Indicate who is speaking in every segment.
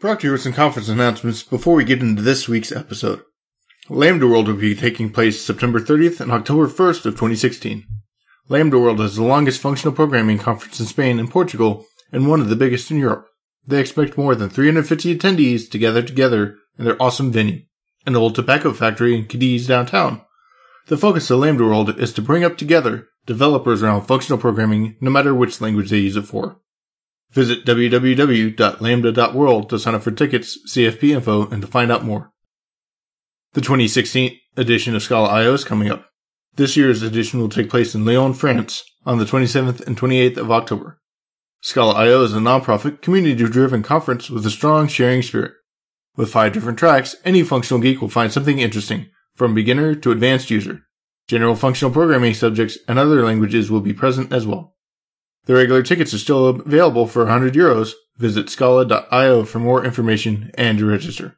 Speaker 1: Brought to you with some conference announcements before we get into this week's episode. Lambda World will be taking place September 30th and October 1st of 2016. Lambda World is the longest functional programming conference in Spain and Portugal and one of the biggest in Europe. They expect more than 350 attendees to gather together in their awesome venue, an old tobacco factory in Cadiz downtown. The focus of Lambda World is to bring up together developers around functional programming no matter which language they use it for. Visit www.lambda.world to sign up for tickets, CFP info, and to find out more. The 2016 edition of Scala I.O. is coming up. This year's edition will take place in Lyon, France on the 27th and 28th of October. Scala I.O. is a nonprofit, community-driven conference with a strong sharing spirit. With five different tracks, any functional geek will find something interesting, from beginner to advanced user. General functional programming subjects and other languages will be present as well. The regular tickets are still available for 100 euros. Visit scala.io for more information and to register.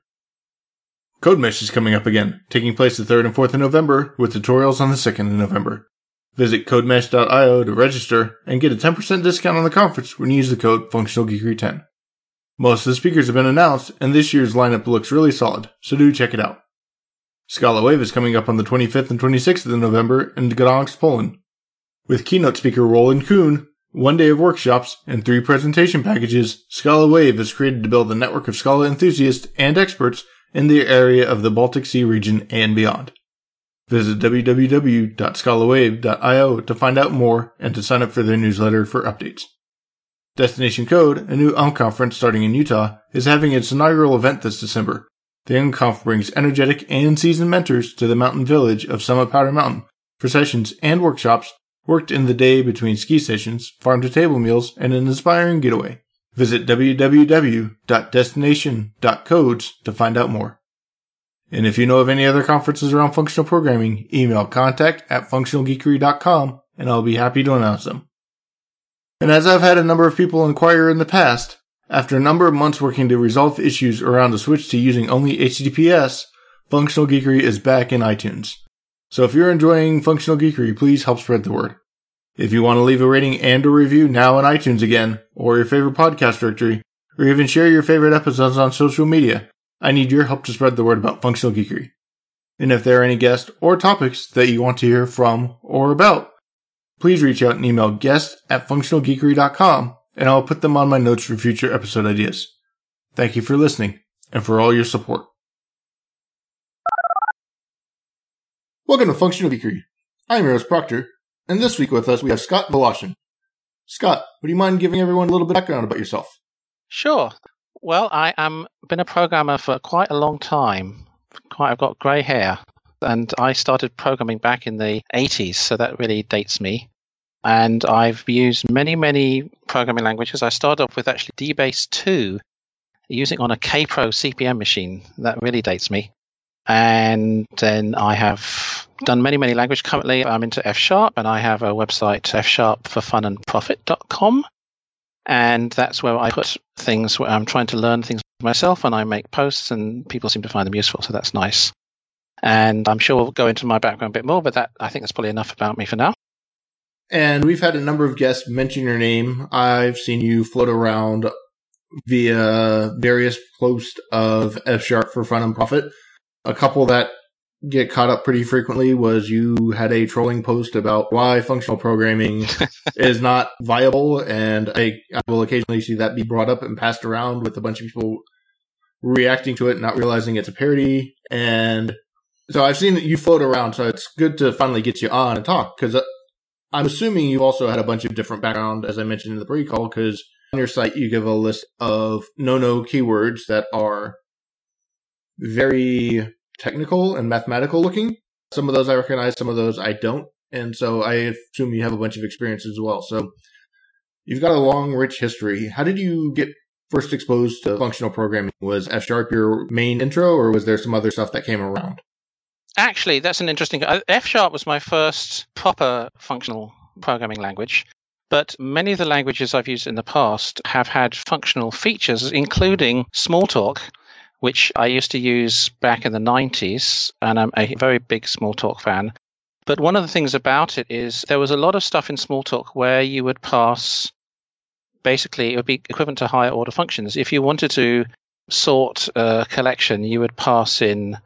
Speaker 1: CodeMesh is coming up again, taking place the 3rd and 4th of November, with tutorials on the 2nd of November. Visit codemesh.io to register and get a 10% discount on the conference when you use the code FunctionalGeekery10. Most of the speakers have been announced, and this year's lineup looks really solid, so do check it out. Scala Wave is coming up on the 25th and 26th of November in Gdansk, Poland. With keynote speaker Roland Kuhn, one day of workshops, and three presentation packages, Scala Wave is created to build a network of Scala enthusiasts and experts in the area of the Baltic Sea region and beyond. Visit www.scalawave.io to find out more and to sign up for their newsletter for updates. Destination Code, a new UM conference starting in Utah, is having its inaugural event this December. The UMConf brings energetic and seasoned mentors to the mountain village of Summit Powder Mountain for sessions and workshops worked in the day between ski sessions, farm to table meals, and an inspiring getaway. Visit www.destination.codes to find out more. And if you know of any other conferences around functional programming, email contact at functionalgeekery.com and I'll be happy to announce them. And as I've had a number of people inquire in the past, after a number of months working to resolve issues around the switch to using only HTTPS, Functional Geekery is back in iTunes. So if you're enjoying Functional Geekery, please help spread the word. If you want to leave a rating and a review now on iTunes again, or your favorite podcast directory, or even share your favorite episodes on social media, I need your help to spread the word about Functional Geekery. And if there are any guests or topics that you want to hear from or about, please reach out and email guest at functionalgeekery.com and I'll put them on my notes for future episode ideas. Thank you for listening and for all your support. Welcome to Functional Geekery. I'm Rose Proctor, and this week with us we have Scott Wlaschin. Scott, would you mind giving everyone a little bit of background about yourself?
Speaker 2: Sure. Well, I am been a programmer for quite a long time. Quite, I've got grey hair, and I started programming back in the 80s, so that really dates me. And I've used many, many programming languages. I started off with actually DBase 2, using on a Kaypro CP/M machine. That really dates me. And then I have done many, many languages. Currently, I'm into F Sharp, and I have a website, F for Fun and Profit.com. And that's where I put things where I'm trying to learn things myself, and I make posts, and people seem to find them useful. So that's nice. And I'm sure we'll go into my background a bit more, but that I think that's probably enough about me for now.
Speaker 1: And we've had a number of guests mention your name. I've seen you float around via various posts of F Sharp for Fun and Profit a couple that get caught up pretty frequently was you had a trolling post about why functional programming is not viable. And I, I, will occasionally see that be brought up and passed around with a bunch of people reacting to it, not realizing it's a parody. And so I've seen that you float around. So it's good to finally get you on and talk because uh, I'm assuming you've also had a bunch of different background, as I mentioned in the pre-call, because on your site you give a list of no-no keywords that are very technical and mathematical looking. Some of those I recognize, some of those I don't. And so I assume you have a bunch of experience as well. So you've got a long, rich history. How did you get first exposed to functional programming? Was F Sharp your main intro, or was there some other stuff that came around?
Speaker 2: Actually, that's an interesting. Uh, F Sharp was my first proper functional programming language. But many of the languages I've used in the past have had functional features, including Smalltalk, which I used to use back in the 90s, and I'm a very big Smalltalk fan. But one of the things about it is there was a lot of stuff in Smalltalk where you would pass basically, it would be equivalent to higher order functions. If you wanted to sort a collection, you would pass in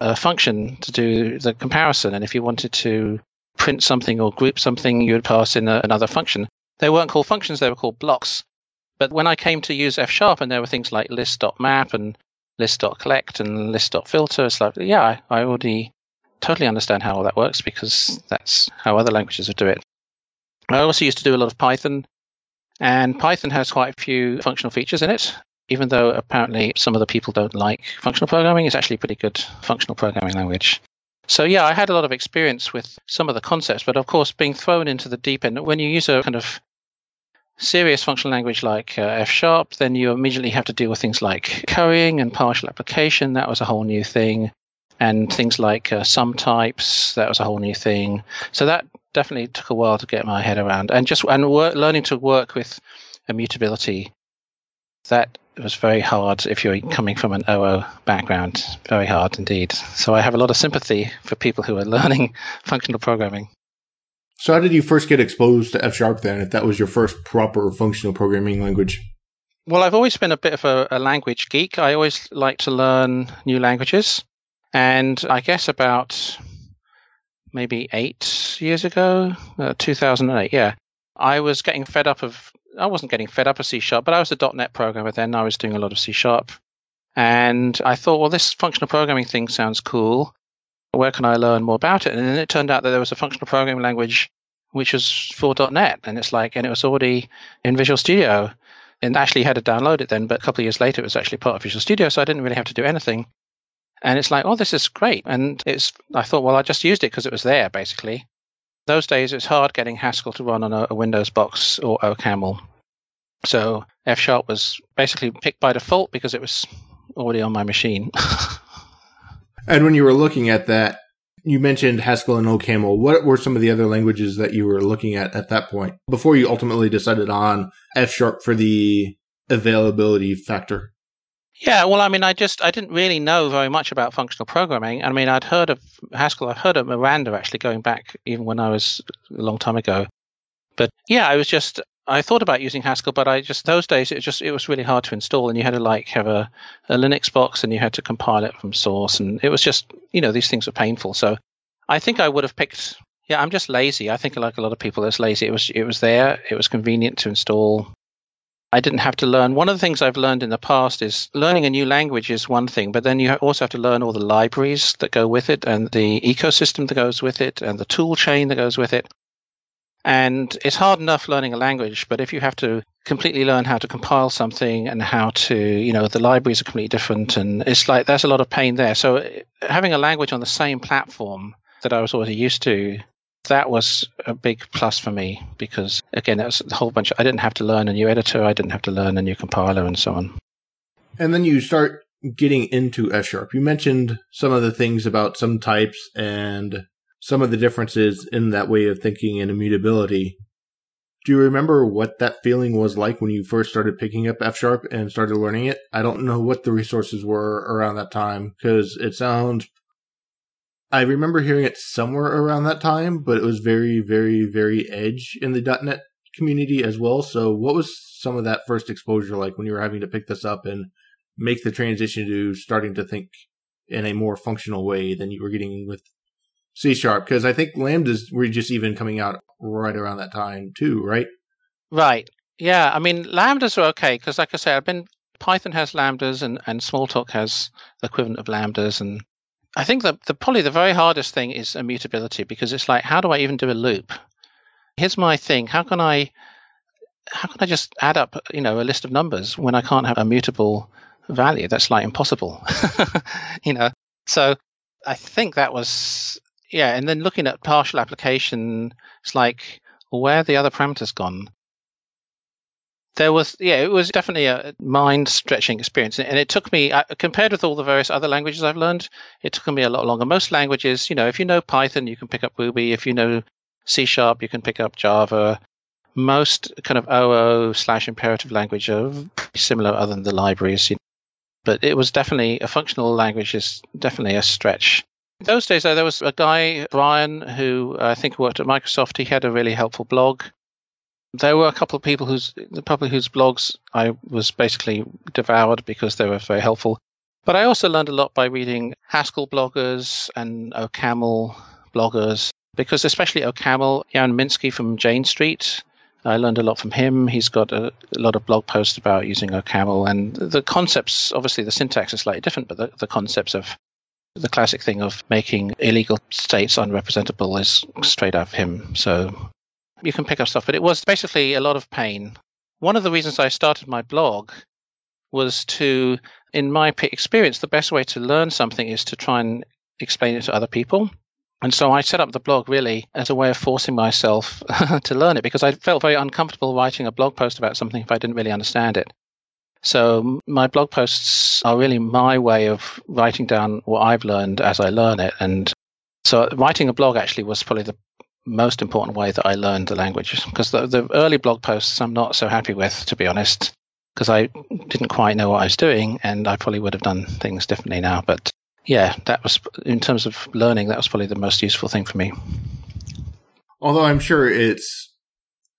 Speaker 2: a function to do the comparison. And if you wanted to print something or group something, you would pass in a, another function. They weren't called functions, they were called blocks. But when I came to use F sharp and there were things like list.map and list.collect and list.filter, it's like, yeah, I, already totally understand how all that works because that's how other languages would do it. I also used to do a lot of Python, and Python has quite a few functional features in it. Even though apparently some of the people don't like functional programming, it's actually a pretty good functional programming language. So yeah, I had a lot of experience with some of the concepts, but of course, being thrown into the deep end, when you use a kind of serious functional language like uh, F sharp, then you immediately have to deal with things like currying and partial application. That was a whole new thing. And things like uh, sum types, that was a whole new thing. So that definitely took a while to get my head around. And just and learning to work with immutability, that was very hard if you're coming from an OO background. Very hard indeed. So I have a lot of sympathy for people who are learning functional programming.
Speaker 1: So how did you first get exposed to F sharp then, if that was your first proper functional programming language?
Speaker 2: Well, I've always been a bit of a, a language geek. I always like to learn new languages. And I guess about maybe eight years ago, uh, 2008, yeah, I was getting fed up of I wasn't getting fed up of C sharp, but I was a .NET programmer then. I was doing a lot of C sharp, and I thought, well, this functional programming thing sounds cool. Where can I learn more about it? And then it turned out that there was a functional programming language which was for .NET, and it's like, and it was already in Visual Studio, and actually had to download it then. But a couple of years later, it was actually part of Visual Studio, so I didn't really have to do anything. And it's like, oh, this is great. And it's, I thought, well, I just used it because it was there, basically. Those days, it's hard getting Haskell to run on a, a Windows box or OCaml. So F sharp was basically picked by default because it was already on my machine.
Speaker 1: and when you were looking at that, you mentioned Haskell and OCaml. What were some of the other languages that you were looking at at that point before you ultimately decided on F sharp for the availability factor?
Speaker 2: Yeah, well, I mean, I just I didn't really know very much about functional programming. I mean, I'd heard of Haskell, I've heard of Miranda actually going back even when I was a long time ago. But yeah, I was just I thought about using Haskell, but I just those days it just it was really hard to install, and you had to like have a, a Linux box, and you had to compile it from source, and it was just you know these things were painful. So I think I would have picked. Yeah, I'm just lazy. I think like a lot of people, that's lazy. It was it was there. It was convenient to install. I didn't have to learn. One of the things I've learned in the past is learning a new language is one thing, but then you also have to learn all the libraries that go with it and the ecosystem that goes with it and the tool chain that goes with it. And it's hard enough learning a language, but if you have to completely learn how to compile something and how to, you know, the libraries are completely different, and it's like there's a lot of pain there. So having a language on the same platform that I was already used to that was a big plus for me because again it was a whole bunch i didn't have to learn a new editor i didn't have to learn a new compiler and so on
Speaker 1: and then you start getting into f sharp you mentioned some of the things about sum types and some of the differences in that way of thinking and immutability do you remember what that feeling was like when you first started picking up F sharp and started learning it? I don't know what the resources were around that time because it sounds I remember hearing it somewhere around that time, but it was very, very, very edge in the .NET community as well. So, what was some of that first exposure like when you were having to pick this up and make the transition to starting to think in a more functional way than you were getting with C sharp? Because I think lambdas were just even coming out right around that time too, right?
Speaker 2: Right. Yeah. I mean, lambdas are okay because, like I said, I've been Python has lambdas and and Smalltalk has the equivalent of lambdas and I think that the probably the very hardest thing is immutability because it's like, how do I even do a loop? Here's my thing. How can I how can I just add up, you know, a list of numbers when I can't have a mutable value? That's like impossible. you know. So I think that was yeah, and then looking at partial application, it's like, well, where the other parameters gone? there was yeah it was definitely a mind stretching experience and it took me uh, compared with all the various other languages i've learned it took me a lot longer most languages you know if you know python you can pick up ruby if you know c sharp you can pick up java most kind of oo slash imperative language are similar other than the libraries you know. but it was definitely a functional language is definitely a stretch in those days though, there was a guy brian who uh, i think worked at microsoft he had a really helpful blog there were a couple of people whose probably whose blogs I was basically devoured because they were very helpful. But I also learned a lot by reading Haskell bloggers and OCaml bloggers, because especially OCaml, Yaron Minsky from Jane Street, I learned a lot from him. He's got a, a, lot of blog posts about using OCaml, and the concepts, obviously, the syntax is slightly different, but the, the concepts of the classic thing of making illegal states unrepresentable is straight out of him. So you can pick up stuff, but it was basically a lot of pain. One of the reasons I started my blog was to, in my experience, the best way to learn something is to try and explain it to other people. And so I set up the blog really as a way of forcing myself to learn it because I felt very uncomfortable writing a blog post about something if I didn't really understand it. So my blog posts are really my way of writing down what I've learned as I learn it. And so writing a blog actually was probably the most important way that I learned the language because the, the early blog posts I'm not so happy with, to be honest, because I didn't quite know what I was doing and I probably would have done things differently now. But yeah, that was in terms of learning, that was probably the most useful thing for me.
Speaker 1: Although I'm sure it's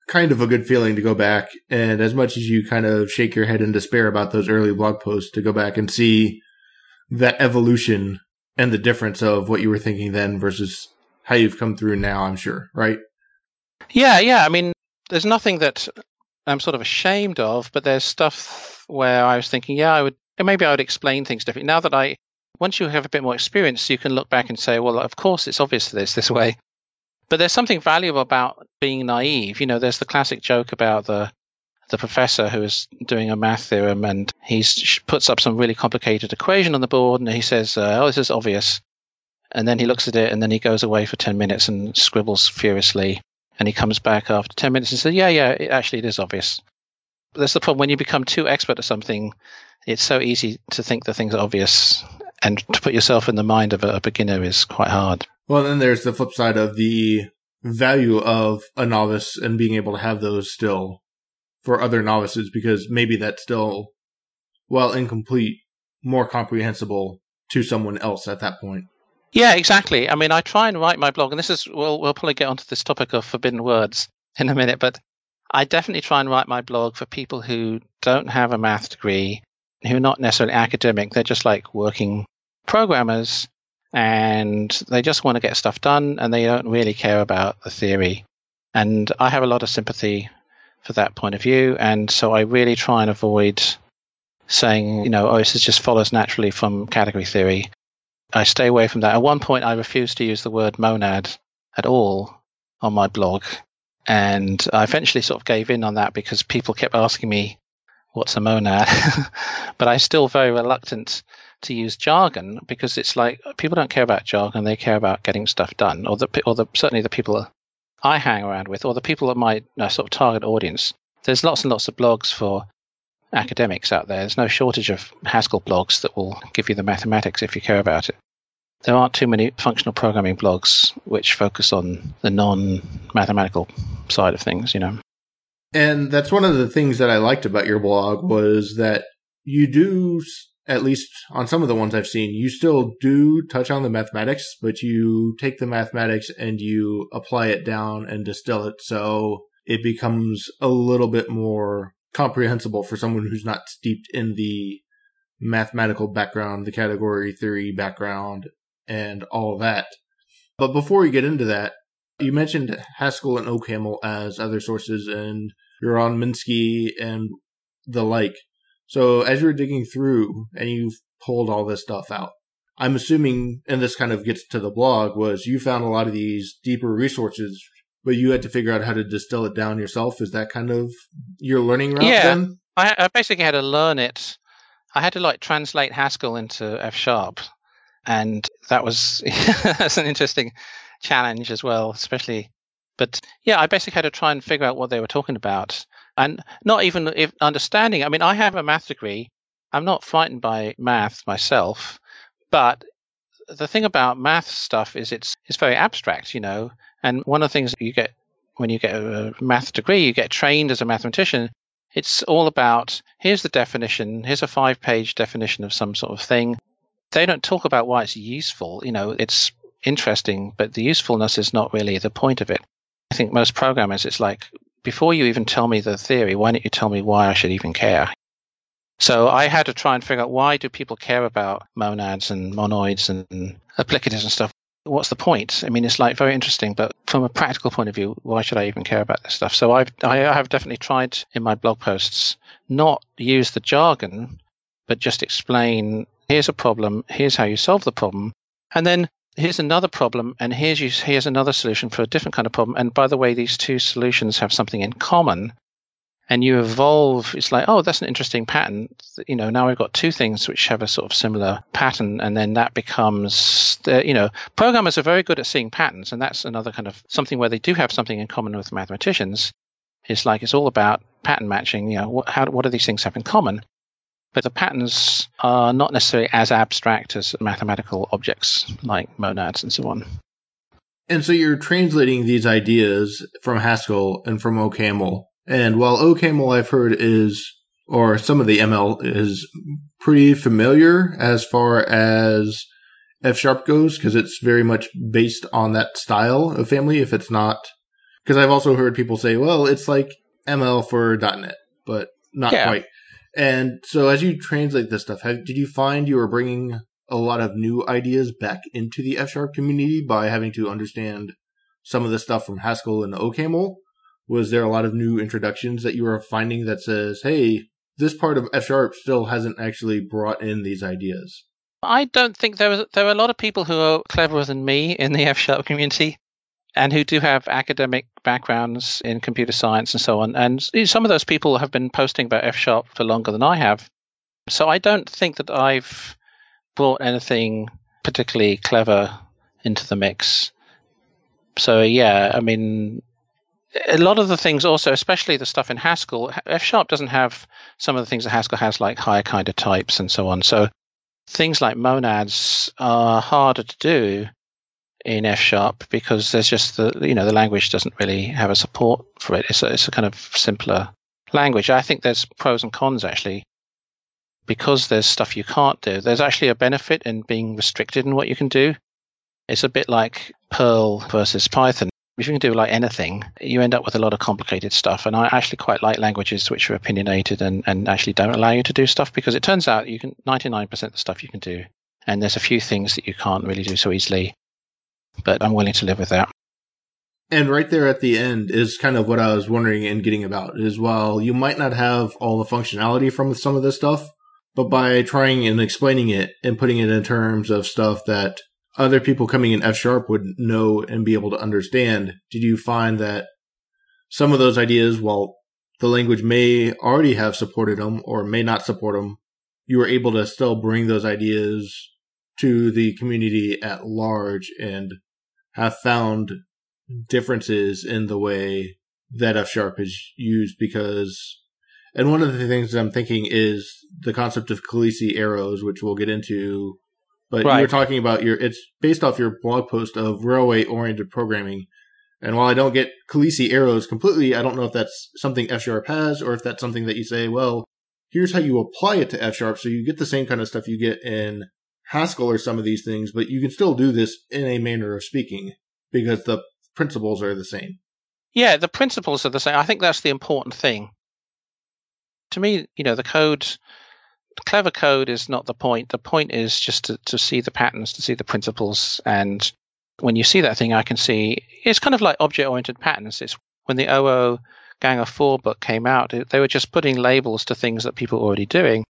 Speaker 1: kind of a good feeling to go back and as much as you kind of shake your head in despair about those early blog posts to go back and see that evolution and the difference of what you were thinking then versus how you've come through now, I'm sure, right?
Speaker 2: Yeah, yeah. I mean, there's nothing that I'm sort of ashamed of, but there's stuff where I was thinking, yeah, I would maybe I would explain things differently. Now that I once you have a bit more experience, you can look back and say, well, of course, it's obvious this this way. But there's something valuable about being naive. You know, there's the classic joke about the the professor who is doing a math theorem and he puts up some really complicated equation on the board and he says, uh, "Oh, this is obvious," and then he looks at it and then he goes away for ten minutes and scribbles furiously, and he comes back after ten minutes and says, "Yeah, yeah, it, actually, it is obvious." But that's the problem when you become too expert at something. It's so easy to think the things are obvious, and to put yourself in the mind of a, a beginner is quite hard.
Speaker 1: Well, then there's the flip side of the value of a novice and being able to have those still for other novices because maybe that's still, while incomplete, more comprehensible to someone else at that point.
Speaker 2: Yeah, exactly. I mean, I try and write my blog, and this is, we'll, we'll probably get onto this topic of forbidden words in a minute, but I definitely try and write my blog for people who don't have a math degree, who are not necessarily academic. They're just like working programmers and they just want to get stuff done and they don't really care about the theory. And I have a lot of sympathy for that point of view. And so I really try and avoid saying, you know, oh, this just follows naturally from category theory. I stay away from that. At one point, I refused to use the word monad at all on my blog. And I eventually sort of gave in on that because people kept asking me, what's a monad? but I'm still very reluctant to use jargon because it's like people don't care about jargon; they care about getting stuff done, or the or the certainly the people I hang around with, or the people of my uh, sort of target audience. There's lots and lots of blogs for academics out there. There's no shortage of Haskell blogs that will give you the mathematics if you care about it. There aren't too many functional programming blogs which focus on the non-mathematical side of things, you know.
Speaker 1: And that's one of the things that I liked about your blog was that you do at least on some of the ones I've seen, you still do touch on the mathematics, but you take the mathematics and you apply it down and distill it so it becomes a little bit more comprehensible for someone who's not steeped in the mathematical background, the category theory background, and all that. But before we get into that, you mentioned Haskell and OCaml as other sources, and Yaron Minsky and the like. So as you were digging through and you've pulled all this stuff out, I'm assuming, and this kind of gets to the blog, was you found a lot of these deeper resources, but you had to figure out how to distill it down yourself. Is that kind of your learning route
Speaker 2: yeah,
Speaker 1: then?
Speaker 2: I, I basically had to learn it. I had to like translate Haskell into F sharp, and that was that's an interesting challenge as well, especially. But yeah, I basically had to try and figure out what they were talking about and not even if understanding. I mean, I have a math degree. I'm not frightened by math myself, but the thing about math stuff is it's it's very abstract, you know. And one of the things you get when you get a math degree, you get trained as a mathematician. It's all about here's the definition, here's a five page definition of some sort of thing. They don't talk about why it's useful. You know, it's interesting, but the usefulness is not really the point of it. I think most programmers, it's like before you even tell me the theory, why don't you tell me why I should even care? So I had to try and figure out why do people care about monads and monoids and applicatives and stuff. What's the point? I mean, it's like very interesting, but from a practical point of view, why should I even care about this stuff? So I've I have definitely tried in my blog posts not use the jargon, but just explain here's a problem, here's how you solve the problem, and then here's another problem, and here's you, here's another solution for a different kind of problem. And by the way, these two solutions have something in common, and you evolve. It's like, oh, that's an interesting pattern. You know, now we've got two things which have a sort of similar pattern, and then that becomes, you know, programmers are very good at seeing patterns, and that's another kind of something where they do have something in common with mathematicians. It's like it's all about pattern matching. You know, what, how, what do these things have in common? But the patterns are not necessarily as abstract as mathematical objects like monads and so on.
Speaker 1: And so you're translating these ideas from Haskell and from OCaml. And while OCaml I've heard is, or some of the ML is pretty familiar as far as F sharp goes, because it's very much based on that style of family. If it's not, because I've also heard people say, well, it's like ML for .NET, but not yeah. quite. And so, as you translate this stuff, have, did you find you were bringing a lot of new ideas back into the F sharp community by having to understand some of the stuff from Haskell and OCaml? Was there a lot of new introductions that you were finding that says, hey, this part of F sharp still hasn't actually brought in these ideas?
Speaker 2: I don't think there was, there are a lot of people who are cleverer than me in the F sharp community and who do have academic backgrounds in computer science and so on. And some of those people have been posting about F sharp for longer than I have. So I don't think that I've brought anything particularly clever into the mix. So yeah, I mean, a lot of the things also, especially the stuff in Haskell, F sharp doesn't have some of the things that Haskell has, like higher kind of types and so on. So things like monads are harder to do in F sharp because there's just the you know the language doesn't really have a support for it. It's a, it's a kind of simpler language. I think there's pros and cons actually because there's stuff you can't do. There's actually a benefit in being restricted in what you can do. It's a bit like Perl versus Python. If you can do like anything, you end up with a lot of complicated stuff. And I actually quite like languages which are opinionated and, and actually don't allow you to do stuff because it turns out you can 99% of the stuff you can do. And there's a few things that you can't really do so easily but I'm willing to live with that.
Speaker 1: And right there at the end is kind of what I was wondering and getting about is while you might not have all the functionality from some of this stuff, but by trying and explaining it and putting it in terms of stuff that other people coming in F sharp would know and be able to understand, did you find that some of those ideas, while the language may already have supported them or may not support them, you were able to still bring those ideas to the community at large and have found differences in the way that F sharp is used because, and one of the things I'm thinking is the concept of Kleisli arrows, which we'll get into. But right. you were talking about your, it's based off your blog post of railway oriented programming. And while I don't get Kleisli arrows completely, I don't know if that's something F sharp has or if that's something that you say, well, here's how you apply it to F sharp. So you get the same kind of stuff you get in Haskell or some of these things, but you can still do this in a manner of speaking because the principles are the same.
Speaker 2: Yeah, the principles are the same. I think that's the important thing. To me, you know, the code, clever code is not the point. The point is just to, to see the patterns, to see the principles. And when you see that thing, I can see it's kind of like object oriented patterns. It's when the OO Gang of Four book came out, they were just putting labels to things that people were already doing.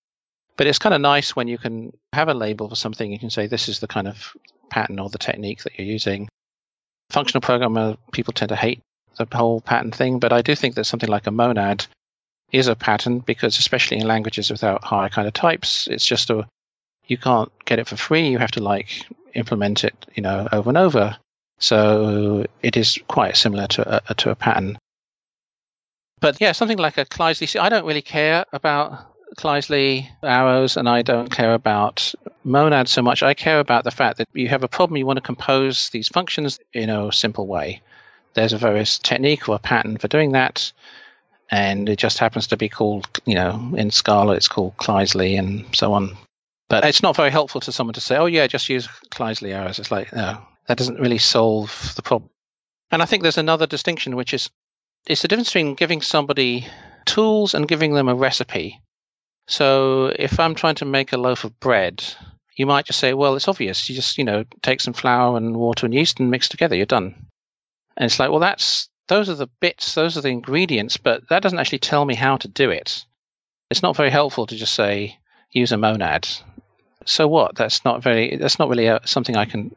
Speaker 2: But it's kind of nice when you can have a label for something. You can say this is the kind of pattern or the technique that you're using. Functional programmer people tend to hate the whole pattern thing, but I do think that something like a monad is a pattern because, especially in languages without higher kind of types, it's just a you can't get it for free. You have to like implement it, you know, over and over. So it is quite similar to a, to a pattern. But yeah, something like a Kleisli. I don't really care about Kleisli arrows, and I don't care about monad so much. I care about the fact that you have a problem, you want to compose these functions in a simple way. There's a various technique or a pattern for doing that, and it just happens to be called, you know, in Scala it's called Kleisli and so on. But it's not very helpful to someone to say, oh, yeah, just use Kleisli arrows. It's like, no, that doesn't really solve the problem. And I think there's another distinction, which is it's the difference between giving somebody tools and giving them a recipe. So if I'm trying to make a loaf of bread, you might just say, well, it's obvious. You just, you know, take some flour and water and yeast and mix together. You're done. And it's like, well, that's those are the bits, those are the ingredients, but that doesn't actually tell me how to do it. It's not very helpful to just say use a monad. So what? That's not very. That's not really a, something I can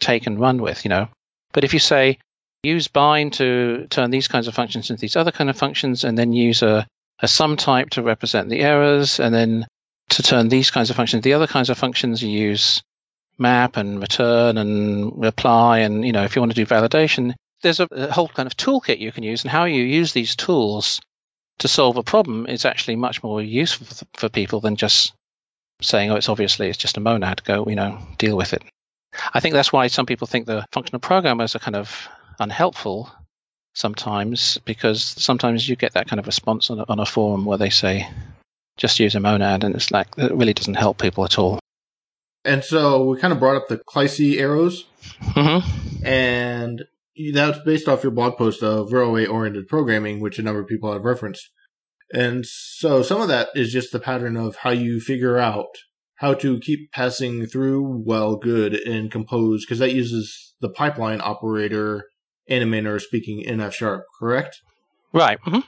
Speaker 2: take and run with, you know. But if you say use bind to turn these kinds of functions into these other kind of functions, and then use a, a sum type to represent the errors, and then to turn these kinds of functions, the other kinds of functions you use map and return and apply, and you know if you want to do validation, there's a, a whole kind of toolkit you can use, and how you use these tools to solve a problem is actually much more useful for people than just saying, "Oh, it's obviously it's just a monad. Go, you know, deal with it." I think that's why some people think the functional programmers are kind of unhelpful sometimes because sometimes you get that kind of response on a, on a forum where they say just use a monad and it's like it really doesn't help people at all.
Speaker 1: And so we kind of brought up the Kleisli arrows.
Speaker 2: Mm-hmm.
Speaker 1: and that's based off your blog post of railway oriented programming which a number of people have referenced. And so some of that is just the pattern of how you figure out how to keep passing through well good and compose because that uses the pipeline operator animator speaking in F sharp, correct?
Speaker 2: Right. Mm-hmm.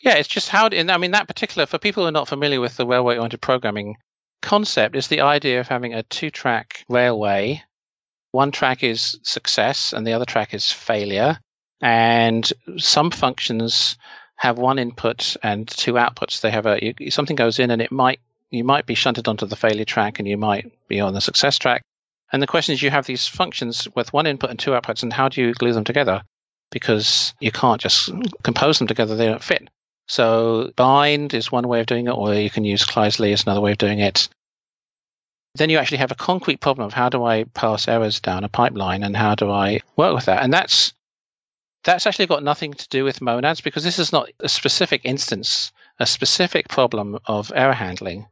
Speaker 2: Yeah, it's just how, I mean, that particular, for people who are not familiar with the railway oriented programming concept, is the idea of having a two track railway. One track is success and the other track is failure. And some functions have one input and two outputs. They have a, something goes in and it might, you might be shunted onto the failure track and you might be on the success track. And the question is, you have these functions with one input and two outputs, and how do you glue them together? Because you can't just compose them together; they don't fit. So bind is one way of doing it, or you can use Kleisli as another way of doing it. Then you actually have a concrete problem of how do I pass errors down a pipeline, and how do I work with that? And that's that's actually got nothing to do with monads because this is not a specific instance, a specific problem of error handling.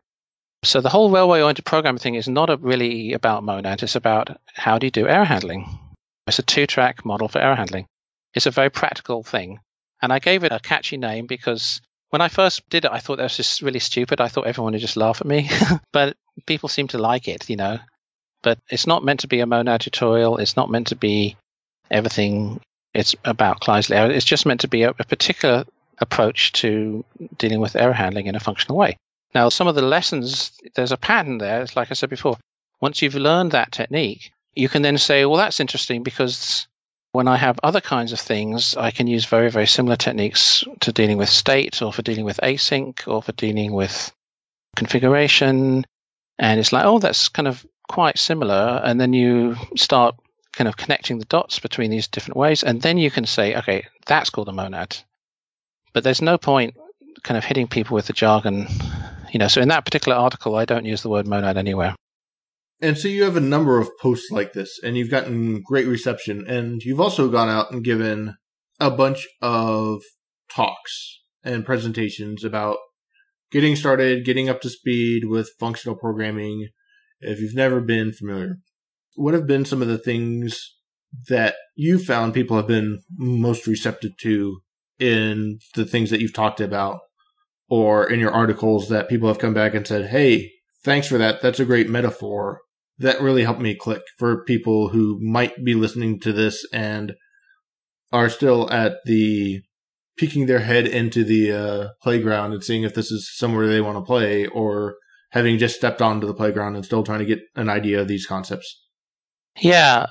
Speaker 2: So the whole railway oriented programming thing is not really about Monad. It's about how do you do error handling. It's a two track model for error handling. It's a very practical thing. And I gave it a catchy name because when I first did it, I thought that was just really stupid. I thought everyone would just laugh at me, but people seem to like it, you know. But it's not meant to be a Monad tutorial. It's not meant to be everything. It's about error. It's just meant to be a, a particular approach to dealing with error handling in a functional way. Now, some of the lessons, there's a pattern there. It's like I said before. Once you've learned that technique, you can then say, well, that's interesting because when I have other kinds of things, I can use very, very similar techniques to dealing with state or for dealing with async or for dealing with configuration. And it's like, oh, that's kind of quite similar. And then you start kind of connecting the dots between these different ways. And then you can say, okay, that's called a monad. But there's no point kind of hitting people with the jargon you know, so in that particular article, I don't use the word monad anywhere.
Speaker 1: And so you have a number of posts like this, and you've gotten great reception, and you've also gone out and given a bunch of talks and presentations about getting started, getting up to speed with functional programming. If you've never been familiar, what have been some of the things that you found people have been most receptive to in the things that you've talked about or in your articles that people have come back and said, Hey, thanks for that. That's a great metaphor. That really helped me click for people who might be listening to this and are still at the peeking their head into the uh, playground and seeing if this is somewhere they want to play or having just stepped onto the playground and still trying to get an idea of these concepts.
Speaker 2: Yeah.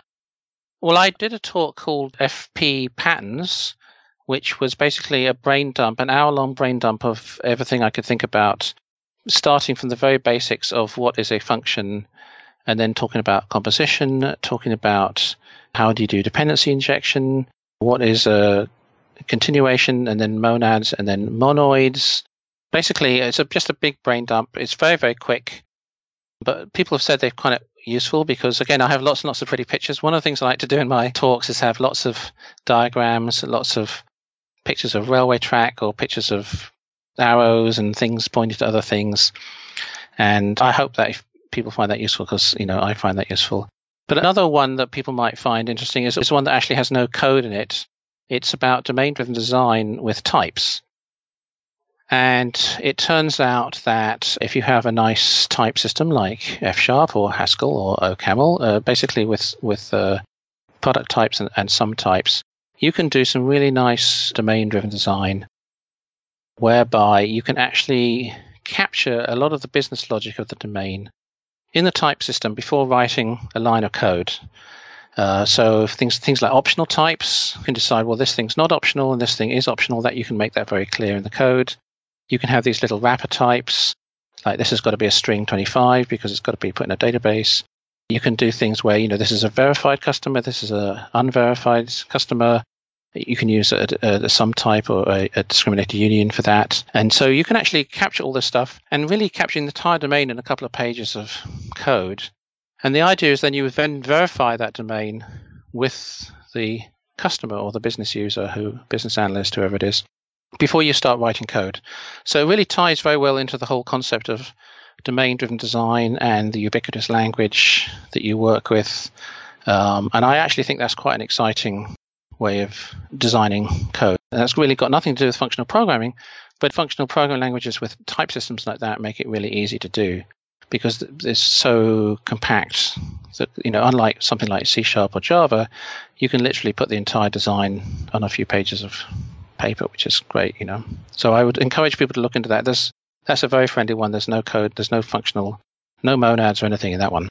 Speaker 2: Well, I did a talk called FP Patterns, which was basically a brain dump, an hour long brain dump of everything I could think about, starting from the very basics of what is a function, and then talking about composition, talking about how do you do dependency injection, what is a continuation, and then monads, and then monoids. Basically, it's a, just a big brain dump. It's very, very quick. But people have said they've kind of useful because again i have lots and lots of pretty pictures one of the things i like to do in my talks is have lots of diagrams lots of pictures of railway track or pictures of arrows and things pointing to other things. And I hope that if people find that useful because, you know, I find that useful. But another one that people might find interesting is, is one that actually has no code in it. It's about domain driven design with types. And it turns out that if you have a nice type system like F Sharp or Haskell or OCaml, uh, basically with, with uh, product types and, and sum types, you can do some really nice domain driven design whereby you can actually capture a lot of the business logic of the domain in the type system before writing a line of code. Uh, so things things like optional types you can decide well this thing's not optional and this thing is optional that you can make that very clear in the code you can have these little wrapper types, like this has got to be a string 25 because it's got to be put in a database. You can do things where, you know, this is a verified customer, this is a unverified customer. You can use a, a, sum type or a, a discriminated union for that. And so you can actually capture all this stuff and really capture the entire domain in a couple of pages of code. And the idea is then you would then verify that domain with the customer or the business user who business analyst whoever it is before you start writing code. So it really ties very well into the whole concept of domain driven design and the ubiquitous language that you work with. Um, and I actually think that's quite an exciting way of designing code. And that's really got nothing to do with functional programming, but functional programming languages with type systems like that make it really easy to do because it's so compact that you know unlike something like C sharp or Java, you can literally put the entire design on a few pages of paper, which is great, you know. So I would encourage people to look into that. There's that's a very friendly one. There's no code, there's no functional, no monads or anything in that one.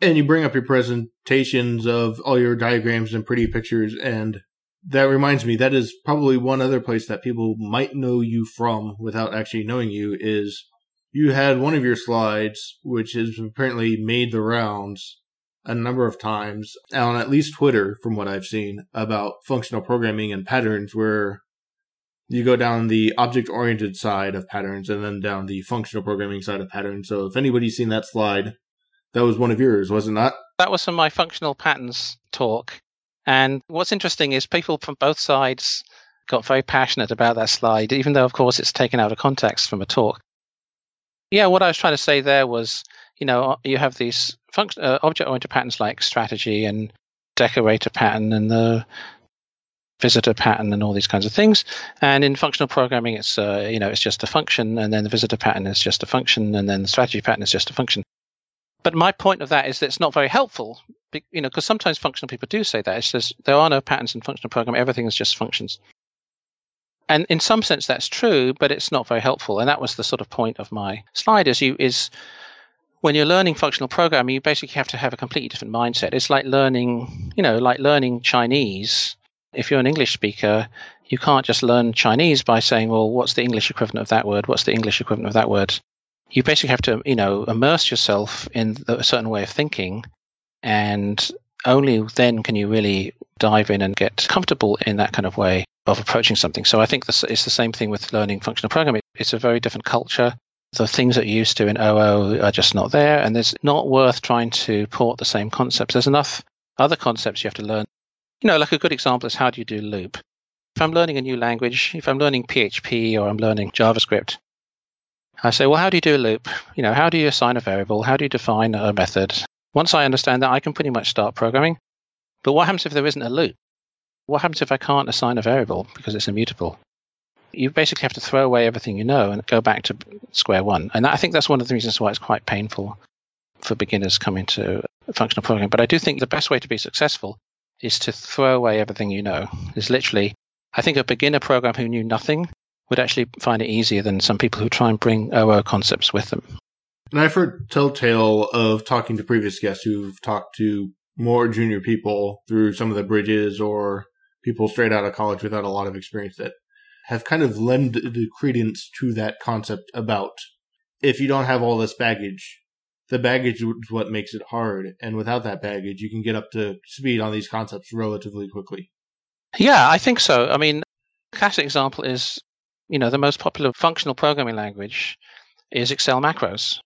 Speaker 1: And you bring up your presentations of all your diagrams and pretty pictures, and that reminds me that is probably one other place that people might know you from without actually knowing you is you had one of your slides which has apparently made the rounds a number of times on at least Twitter, from what I've seen, about functional programming and patterns where you go down the object oriented side of patterns and then down the functional programming side of patterns. So if anybody's seen that slide, that was one of yours, was it not?
Speaker 2: That was from my functional patterns talk. And what's interesting is people from both sides got very passionate about that slide, even though, of course, it's taken out of context from a talk. Yeah, what I was trying to say there was, you know, you have these uh, object-oriented patterns like strategy and decorator pattern and the visitor pattern and all these kinds of things. And in functional programming, it's uh, you know it's just a function, and then the visitor pattern is just a function, and then the strategy pattern is just a function. But my point of that is that it's not very helpful, you know, because sometimes functional people do say that. It says there are no patterns in functional programming; everything is just functions. And in some sense, that's true, but it's not very helpful. And that was the sort of point of my slide: is you is when you're learning functional programming, you basically have to have a completely different mindset. It's like learning, you know, like learning Chinese if you're an English speaker, you can't just learn Chinese by saying, well, what's the English equivalent of that word? What's the English equivalent of that word? You basically have to, you know, immerse yourself in a certain way of thinking. And only then can you really dive in and get comfortable in that kind of way of approaching something. So I think this, it's the same thing with learning functional programming. It's a very different culture. The things that you're used to in OO are just not there. And it's not worth trying to port the same concepts. There's enough other concepts you have to learn you know, like a good example is how do you do loop? If I'm learning a new language, if I'm learning PHP or I'm learning JavaScript, I say, well, how do you do a loop? You know, how do you assign a variable? How do you define a method? Once I understand that, I can pretty much start programming. But what happens if there isn't a loop? What happens if I can't assign a variable because it's immutable? You basically have to throw away everything you know and go back to square one. And I think that's one of the reasons why it's quite painful for beginners coming to functional programming. But I do think the best way to be successful is to throw away everything you know. Is literally, I think a beginner program who knew nothing would actually find it easier than some people who try and bring OO concepts with them.
Speaker 1: And I've heard telltale of talking to previous guests who've talked to more junior people through some of the bridges or people straight out of college without a lot of experience that have kind of lended credence to that concept about if you don't have all this baggage, the baggage is what makes it hard. And without that baggage, you can get up to speed on these concepts relatively quickly.
Speaker 2: Yeah, I think so. I mean, a classic example is, you know, the most popular functional programming language is Excel macros.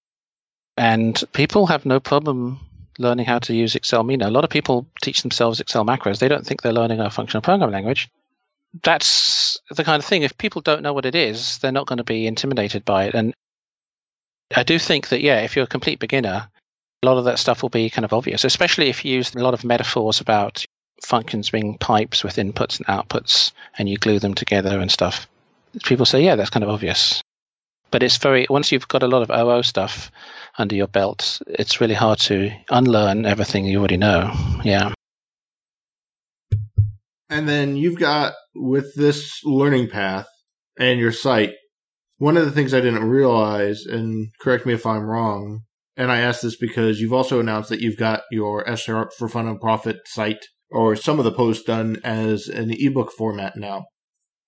Speaker 2: And people have no problem learning how to use Excel. Know, a lot of people teach themselves Excel macros. They don't think they're learning a functional programming language. That's the kind of thing. If people don't know what it is, they're not going to be intimidated by it. And I do think that, yeah, if you're a complete beginner, a lot of that stuff will be kind of obvious, especially if you use a lot of metaphors about functions being pipes with inputs and outputs, and you glue them together and stuff. People say, yeah, that's kind of obvious. But it's very, once you've got a lot of OO stuff under your belt, it's really hard to unlearn everything you already know. Yeah.
Speaker 1: And then you've got with this learning path and your site, one of the things I didn't realize, and correct me if I'm wrong, and I ask this because you've also announced that you've got your Sharp for Fun and Profit site, or some of the posts done as an ebook format now.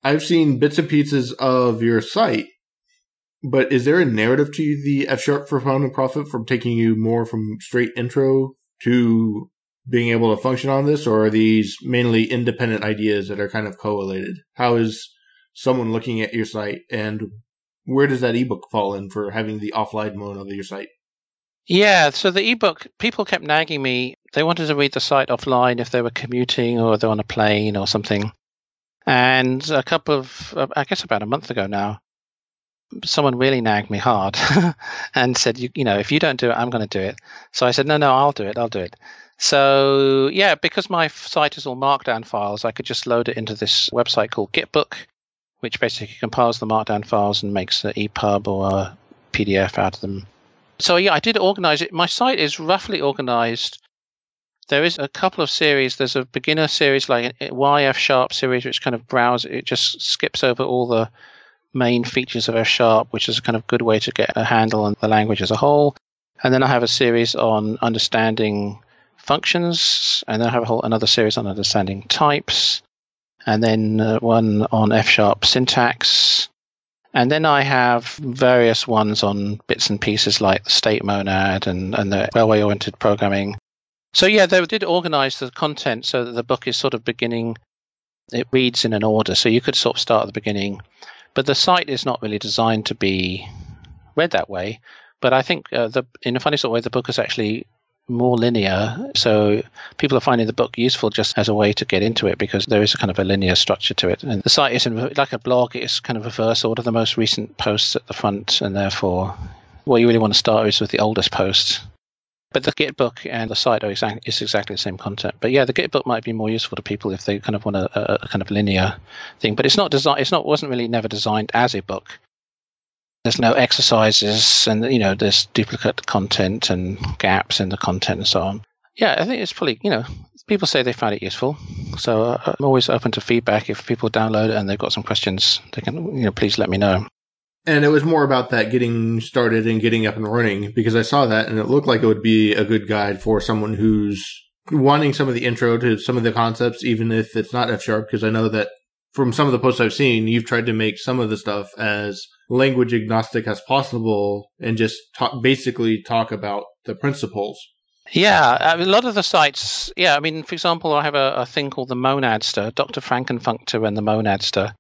Speaker 1: I've seen bits and pieces of your site, but is there a narrative to the F Sharp for Fun and Profit from taking you more from straight intro to being able to function on this, or are these mainly independent ideas that are kind of collated? How is someone looking at your site, and where does that ebook fall in for having the offline mode of your site?
Speaker 2: Yeah, so the ebook, people kept nagging me. They wanted to read the site offline if they were commuting or they're on a plane or something. And a couple of, uh, I guess about a month ago now, someone really nagged me hard and said, you, you know, if you don't do it, I'm going to do it. So I said, no, no, I'll do it. I'll do it. So yeah, because my site is all Markdown files, I could just load it into this website called Gitbook, which basically compiles the Markdown files and makes an EPUB or a PDF out of them so yeah, I did organize it. My site is roughly organized. There is a couple of series. There's a beginner series like uh, why F sharp series, which kind of browse it just skips over all the main features of F sharp, which is a kind of good way to get a handle on the language as a whole. And then I have a series on understanding functions, and then I have a whole another series on understanding types, and then uh, one on F sharp syntax, and then I have various ones on bits and pieces like the state monad and, and the railway oriented programming. So, yeah, they did organize the content so that the book is sort of beginning, it reads in an order. So you could sort of start at the beginning. But the site is not really designed to be read that way. But I think uh, the, in a funny sort of way, the book is actually more linear. So people are finding the book useful just as a way to get into it because there is a kind of a linear structure to it. And the site isn't like a blog, it's kind of reverse order, the most recent posts at the front, and therefore what you really want to start is with the oldest posts. But the Gitbook and the site are exact, is exactly the same content. But yeah, the Gitbook might be more useful to people if they kind of want a, a kind of linear thing. But it's not designed. It's not wasn't really never designed as a book there's no exercises and you know there's duplicate content and gaps in the content and so on. Yeah i think it's probably you know people say they find it useful. So uh, i'm always open to feedback. If people download it and they've got some questions they can you know please let me know.
Speaker 1: And it was more about that getting started and getting up and running because i saw that and it looked like it would be a good guide for someone who's wanting some of the intro to some of the concepts even if it's not f sharp because i know that from some of the posts i've seen you've tried to make some of the stuff as language agnostic as possible and just talk, basically talk about the principles.
Speaker 2: Yeah, a lot of the sites, yeah, I mean, for example, I have a, a thing called the Monadster, Dr. Frankenfunctor and the Monadster,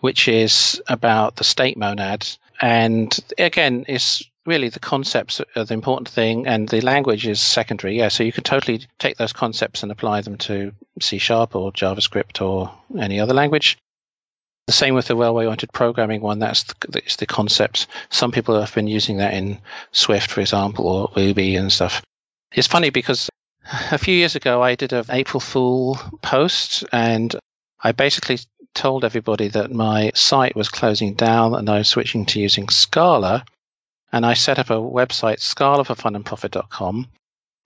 Speaker 2: which is about the state monad. And again, it's really the concepts are the important thing and the language is secondary. Yeah, so you can totally take those concepts and apply them to C sharp or JavaScript or any other language. The same with the railway oriented programming one. That's the, that's the concept. Some people have been using that in Swift, for example, or Ruby and stuff. It's funny because a few years ago I did an April Fool post and I basically told everybody that my site was closing down and I was switching to using Scala. And I set up a website, scalaforfunandprofit.com.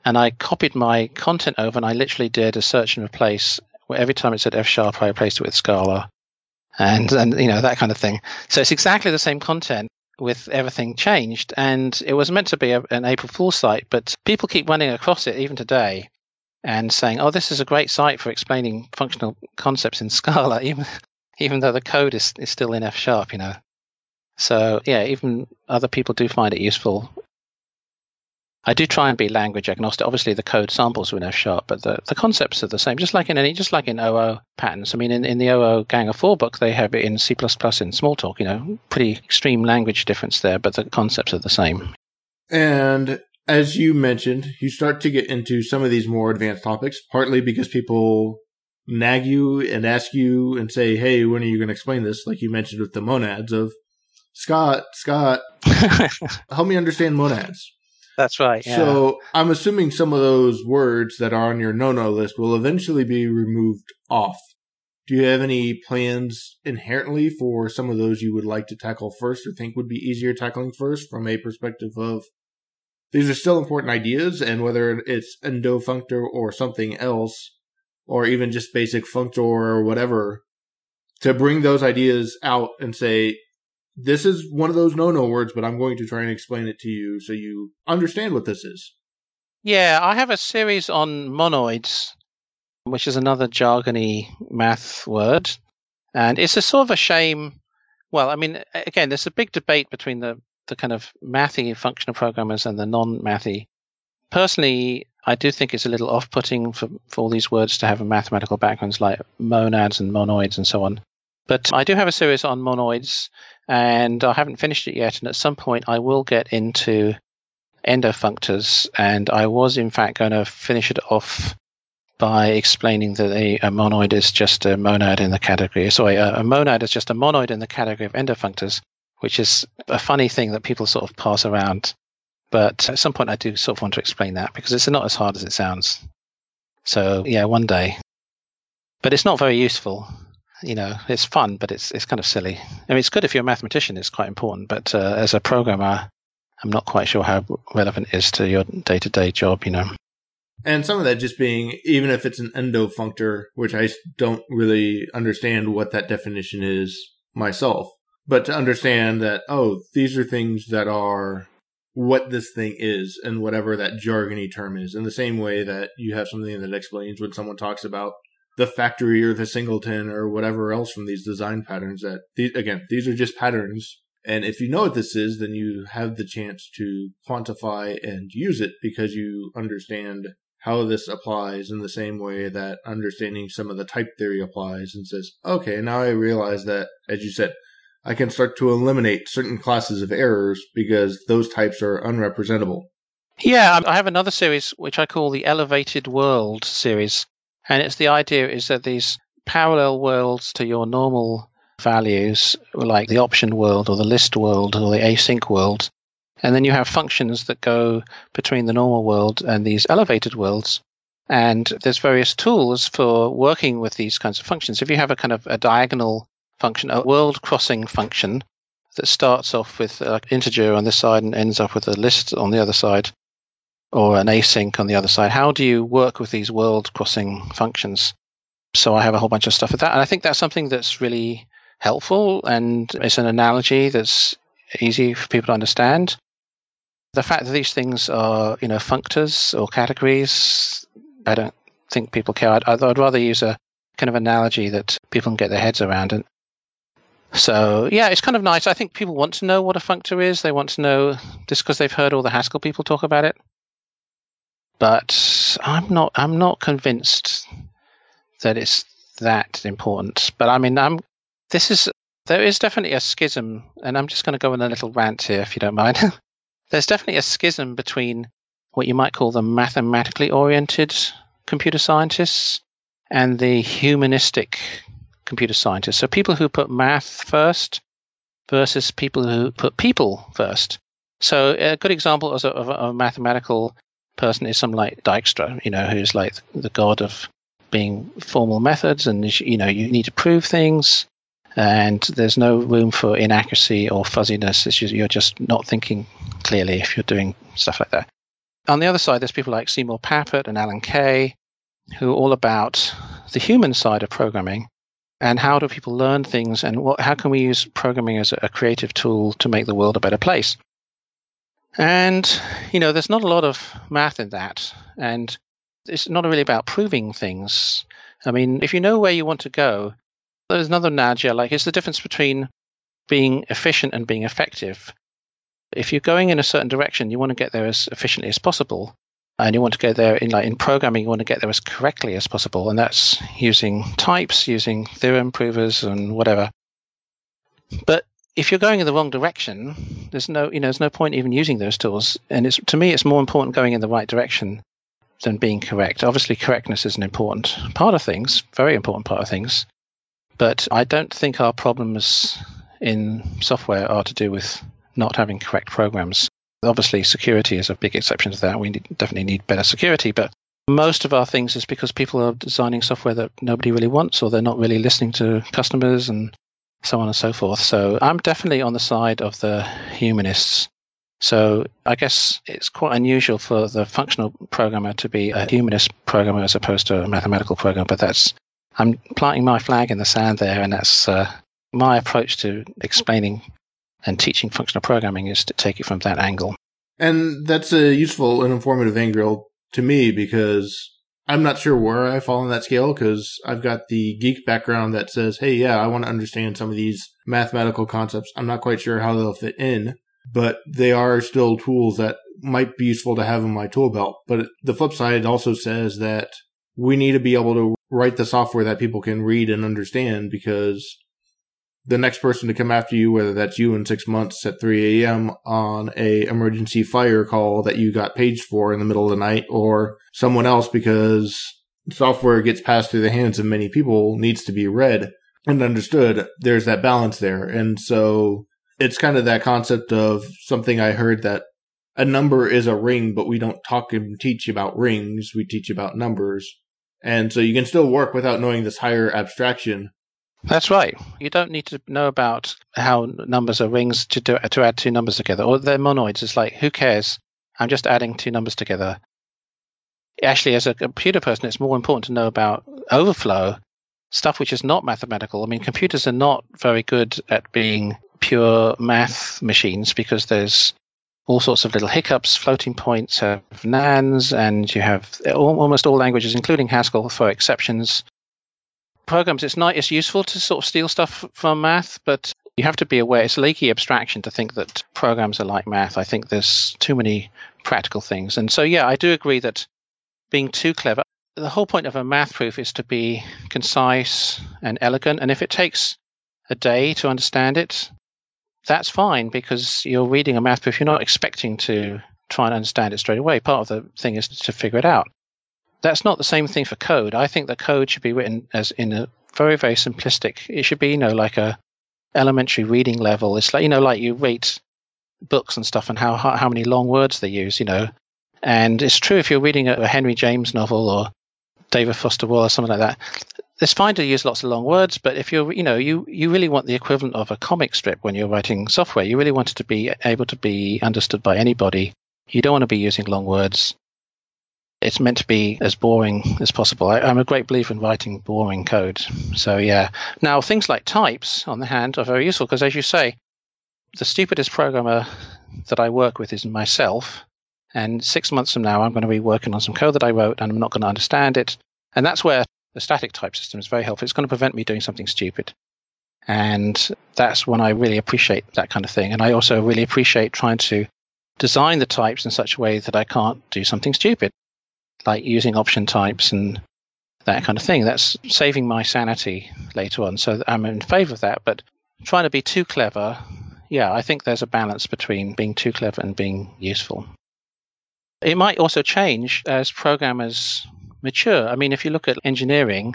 Speaker 2: And I copied my content over and I literally did a search and replace. Where every time it said F sharp, I replaced it with Scala and and you know that kind of thing. So it's exactly the same content with everything changed, and it was meant to be a, an April Fool's site, but people keep running across it even today and saying, "Oh, this is a great site for explaining functional concepts in Scala," even even though the code is, is still in F sharp, you know. So yeah, even other people do find it useful I do try and be language agnostic. Obviously, the code samples in F sharp, but the, the concepts are the same. Just like in any, just like in OO patterns. I mean, in, in the OO Gang of Four book, they have it in C++ in Smalltalk. You know, pretty extreme language difference there, but the concepts are the same.
Speaker 1: And as you mentioned, you start to get into some of these more advanced topics, partly because people nag you and ask you and say, "Hey, when are you going to explain this?" Like you mentioned with the monads of Scott, Scott, help me understand monads.
Speaker 2: That's right. Yeah.
Speaker 1: So I'm assuming some of those words that are on your no-no list will eventually be removed off. Do you have any plans inherently for some of those you would like to tackle first or think would be easier tackling first from a perspective of these are still important ideas and whether it's endo functor or something else or even just basic functor or whatever to bring those ideas out and say this is one of those no-no words, but I'm going to try and explain it to you so you understand what this is.
Speaker 2: Yeah, I have a series on monoids, which is another jargony math word. And it's a sort of a shame. Well, I mean, again, there's a big debate between the, the kind of mathy functional programmers and the non mathy. Personally, I do think it's a little off putting for, for all these words to have a mathematical backgrounds like monads and monoids and so on. But I do have a series on monoids, and I haven't finished it yet. And at some point, I will get into endofunctors. And I was, in fact, going to finish it off by explaining that a, a monoid is just a monad in the category. Sorry, a, a monad is just a monoid in the category of endofunctors, which is a funny thing that people sort of pass around. But at some point, I do sort of want to explain that because it's not as hard as it sounds. So, yeah, one day. But it's not very useful you know, it's fun, but it's it's kind of silly. I mean, it's good if you're a mathematician; it's quite important. But uh, as a programmer, I'm not quite sure how relevant it is to your day to day job. You know.
Speaker 1: And some of that just being, even if it's an endofunctor, which I don't really understand what that definition is myself, but to understand that, oh, these are things that are what this thing is and whatever that jargony term is. In the same way that you have something that explains when someone talks about the factory or the singleton or whatever else from these design patterns that these, again, these are just patterns. And if you know what this is, then you have the chance to quantify and use it because you understand how this applies in the same way that understanding some of the type theory applies and says, okay, now I realize that, as you said, I can start to eliminate certain classes of errors because those types are unrepresentable.
Speaker 2: Yeah, I have another series which I call the Elevated World series. And it's the idea is that these parallel worlds to your normal values, like the option world or the list world or the async world, and then you have functions that go between the normal world and these elevated worlds. And there's various tools for working with these kinds of functions. If you have a kind of a diagonal function, a world crossing function that starts off with an integer on this side and ends up with a list on the other side, or an async on the other side. How do you work with these world crossing functions? So I have a whole bunch of stuff with that. And I think that's something that's really helpful and it's an analogy that's easy for people to understand. The fact that these things are, you know, functors or categories, I don't think people care. I'd, I'd rather use a kind of analogy that people can get their heads around. And so, yeah, it's kind of nice. I think people want to know what a functor is. They want to know just because they've heard all the Haskell people talk about it but I'm not I'm not convinced that it's that important. But I mean, I'm this is there is definitely a schism, and I'm just going to go on a little rant here, if you don't mind. There's definitely a schism between what you might call the mathematically oriented computer scientists and the humanistic computer scientists. So people who put math first versus people who put people first. So a good example of a, of a mathematical person is some like Dijkstra, you know, who's like the god of being formal methods, and you know, you need to prove things, and there's no room for inaccuracy or fuzziness. Just, you're just not thinking clearly if you're doing stuff like that. On the other side, there's people like Seymour Papert and Alan Kay, who are all about the human side of programming and how do people learn things and what, how can we use programming as a creative tool to make the world a better place. And, you know, there's not a lot of math in that. And it's not really about proving things. I mean, if you know where you want to go, there's another nudge. Like, it's the difference between being efficient and being effective. If you're going in a certain direction, you want to get there as efficiently as possible. And you want to go there in like in programming, you want to get there as correctly as possible. And that's using types, using theorem provers and whatever. But if you're going in the wrong direction, there's no you know there's no point even using those tools. And it's to me it's more important going in the right direction than being correct. Obviously, correctness is an important part of things, very important part of things. But I don't think our problems in software are to do with not having correct programs. Obviously, security is a big exception to that. We need, definitely need better security, but most of our things is because people are designing software that nobody really wants or they're not really listening to customers and so on and so forth. So I'm definitely on the side of the humanists. So I guess it's quite unusual for the functional programmer to be a humanist programmer as opposed to a mathematical programmer, but that's I'm planting my flag in the sand there, and that's uh, my approach to explaining and teaching functional programming is to take it from that angle.
Speaker 1: And that's a useful and informative angle to me because I'm not sure where I fall on that scale because I've got the geek background that says, hey, yeah, I want to understand some of these mathematical concepts. I'm not quite sure how they'll fit in, but they are still tools that might be useful to have in my tool belt. But the flip side also says that we need to be able to write the software that people can read and understand because the next person to come after you, whether that's you in six months at 3 a.m. on a emergency fire call that you got paged for in the middle of the night or someone else because software gets passed through the hands of many people needs to be read and understood. There's that balance there. And so it's kind of that concept of something I heard that a number is a ring, but we don't talk and teach about rings. We teach about numbers. And so you can still work without knowing this higher abstraction
Speaker 2: that's right. You don't need to know about how numbers are rings to do, to add two numbers together, or they're monoids. It's like who cares? I'm just adding two numbers together. Actually, as a computer person, it's more important to know about overflow stuff which is not mathematical. I mean, computers are not very good at being pure math machines because there's all sorts of little hiccups. Floating points have nans, and you have almost all languages, including Haskell, for exceptions programs, it's not it's useful to sort of steal stuff from math, but you have to be aware it's a leaky abstraction to think that programs are like math. I think there's too many practical things. And so yeah, I do agree that being too clever the whole point of a math proof is to be concise and elegant. And if it takes a day to understand it, that's fine because you're reading a math proof. You're not expecting to try and understand it straight away. Part of the thing is to figure it out that's not the same thing for code. I think that code should be written as in a very, very simplistic. It should be, you know, like a elementary reading level. It's like, you know, like you rate books and stuff and how, how, many long words they use, you know. And it's true if you're reading a, Henry James novel or David Foster Wallace or something like that. It's fine to use lots of long words, but if you're, you know, you, you really want the equivalent of a comic strip when you're writing software. You really want it to be able to be understood by anybody. You don't want to be using long words it's meant to be as boring as possible. I, am a great believer in writing boring code. So, yeah. Now, things like types, on the hand, are very useful because, as you say, the stupidest programmer that I work with is myself. And six months from now, I'm going to be working on some code that I wrote and I'm not going to understand it. And that's where the static type system is very helpful. It's going to prevent me doing something stupid. And that's when I really appreciate that kind of thing. And I also really appreciate trying to design the types in such a way that I can't do something stupid like using option types and that kind of thing. That's saving my sanity later on. So I'm in favor of that. But trying to be too clever, yeah, I think there's a balance between being too clever and being useful. It might also change as programmers mature. I mean, if you look at engineering,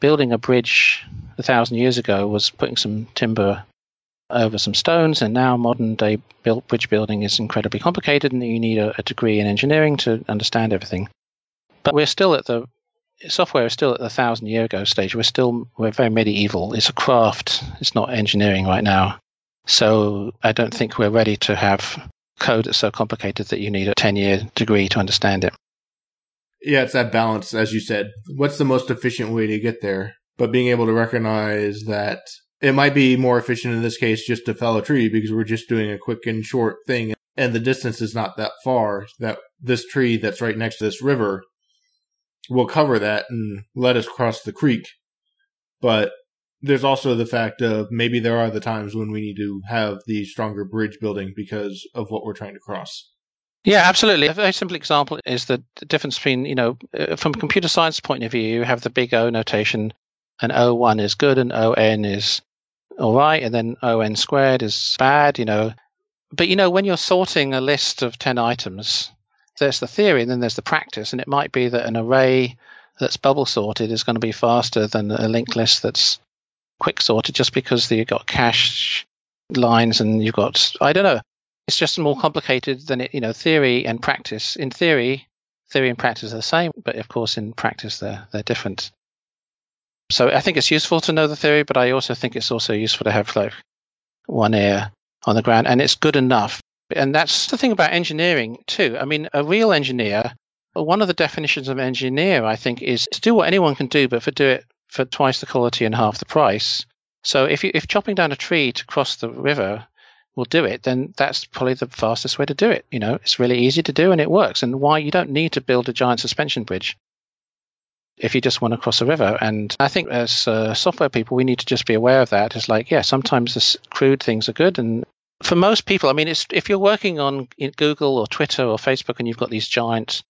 Speaker 2: building a bridge a thousand years ago was putting some timber over some stones, and now modern day built bridge building is incredibly complicated, and you need a, a degree in engineering to understand everything. But we're still at the software is still at the thousand year ago stage. We're still we're very medieval. It's a craft. It's not engineering right now. So I don't think we're ready to have code that's so complicated that you need a ten year degree to understand it.
Speaker 1: Yeah, it's that balance, as you said. What's the most efficient way to get there? But being able to recognize that it might be more efficient in this case just to fell a tree because we're just doing a quick and short thing and the distance is not that far that this tree that's right next to this river will cover that and let us cross the creek. But there's also the fact of maybe there are the times when we need to have the stronger bridge building because of what we're trying to cross.
Speaker 2: Yeah, absolutely. A very simple example is the difference between, you know, uh, from a computer science point of view, you have the big O notation, and O1 is good and ON is all right, and then ON squared is bad, you know. But, you know, when you're sorting a list of 10 items, there's the theory and then there's the practice. And it might be that an array that's bubble sorted is going to be faster than a linked list that's quick sorted just because you've got cache lines and you've got, I don't know. It's just more complicated than it, you know, theory and practice. In theory, theory and practice are the same, but of course, in practice, they're, they're different. So I think it's useful to know the theory, but I also think it's also useful to have like one ear on the ground, and it's good enough. And that's the thing about engineering too. I mean, a real engineer, one of the definitions of engineer, I think, is to do what anyone can do, but for do it for twice the quality and half the price. So if you, if chopping down a tree to cross the river will do it, then that's probably the fastest way to do it. You know, it's really easy to do and it works. And why you don't need to build a giant suspension bridge if you just want to cross a river. And I think as uh, software people, we need to just be aware of that. It's like, yeah, sometimes the crude things are good. And for most people, I mean, if you're working on Google or Twitter or Facebook and you've got these giant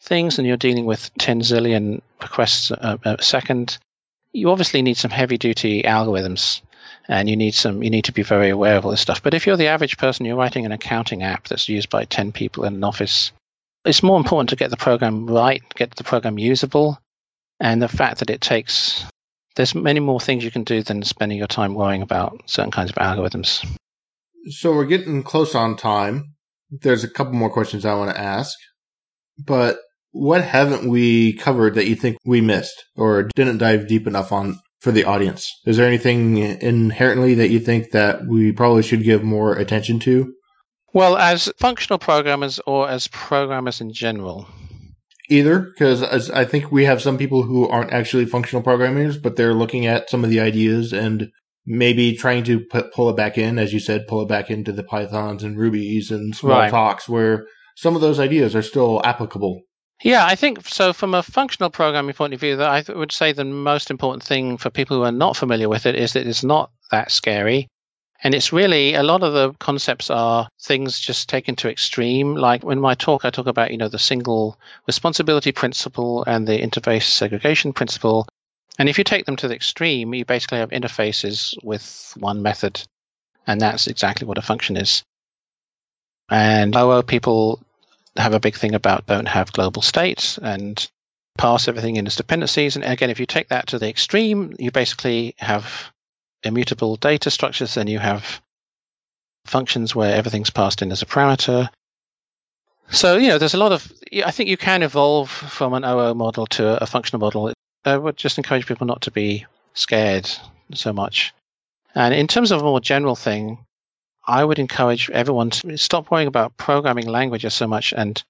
Speaker 2: things and you're dealing with 10 zillion requests a, a second, you obviously need some heavy duty algorithms and you need some you need to be very aware of all this stuff. But if you're the average person you're writing an accounting app that's used by 10 people in an office it's more important to get the program right get the program usable and the fact that it takes there's many more things you can do than spending your time worrying about certain kinds of algorithms
Speaker 1: so we're getting close on time there's a couple more questions i want to ask but what haven't we covered that you think we missed or didn't dive deep enough on for the audience? Is there anything inherently that you think that we probably should give more attention to?
Speaker 2: Well, as functional programmers or as programmers in general?
Speaker 1: Either, because I think we have some people who aren't actually functional programmers, but they're looking at some of the ideas and maybe trying to put, pull it back in, as you said, pull it back into the Pythons and Rubies and small right. talks where some of those ideas are still applicable.
Speaker 2: Yeah, I think so. From a functional programming point of view, that I would say the most important thing for people who are not familiar with it is that it's not that scary. And it's really a lot of the concepts are things just taken to extreme. Like in my talk, I talk about, you know, the single responsibility principle and the interface segregation principle. And if you take them to the extreme, you basically have interfaces with one method. And that's exactly what a function is. And OO people have a big thing about don't have global states and pass everything in as dependencies. And again, if you take that to the extreme, you basically have immutable data structures, and you have functions where everything's passed in as a parameter. So, you know, there's a lot of, I think you can evolve from an OO model to a functional model. Uh, I would just encourage people not to be scared so much. And in terms of a more general thing, I would encourage everyone to stop worrying about programming languages so much and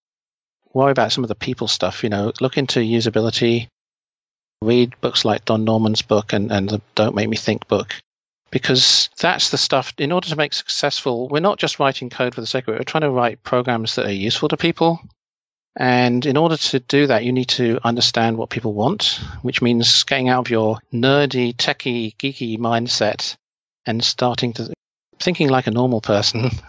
Speaker 2: worry about some of the people stuff. You know, look into usability, read books like Don Norman's book and, and the Don't Make Me Think book, because that's the stuff. In order to make successful, we're not just writing code for the sake of it, we're trying to write programs that are useful to people. And in order to do that, you need to understand what people want, which means getting out of your nerdy, techie, geeky mindset and starting to thinking like a normal person.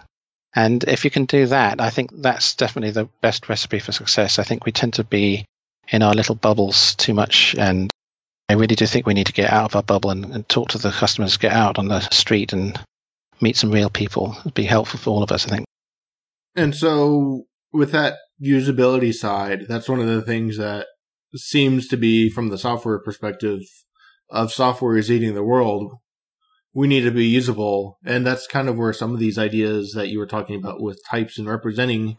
Speaker 2: And if you can do that, I think that's definitely the best recipe for success. I think we tend to be in our little bubbles too much. And I really do think we need to get out of our bubble and, and talk to the customers, get out on the street and meet some real people. It'd be helpful for all of us, I think.
Speaker 1: And so, with that usability side, that's one of the things that seems to be, from the software perspective, of software is eating the world we need to be usable. And that's kind of where some of these ideas that you were talking about with types and representing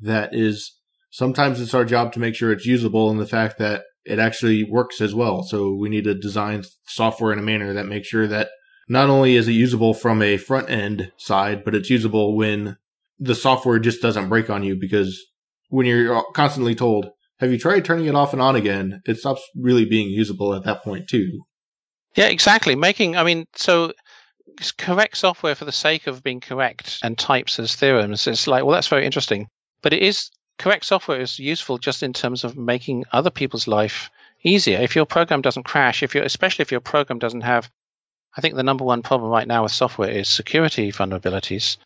Speaker 1: that is sometimes it's our job to make sure it's usable and the fact that it actually works as well. So we need to design software in a manner that makes sure that not only is it usable from a front end side, but it's usable when the software just doesn't break on you because when you're constantly told, have you tried turning it off and on again? It stops really being usable at that point too.
Speaker 2: Yeah, exactly. Making, I mean, so correct software for the sake of being correct and types as theorems. It's like, well, that's very interesting. But it is correct software is useful just in terms of making other people's life easier. If your program doesn't crash, if you especially if your program doesn't have, I think the number one problem right now with software is security vulnerabilities.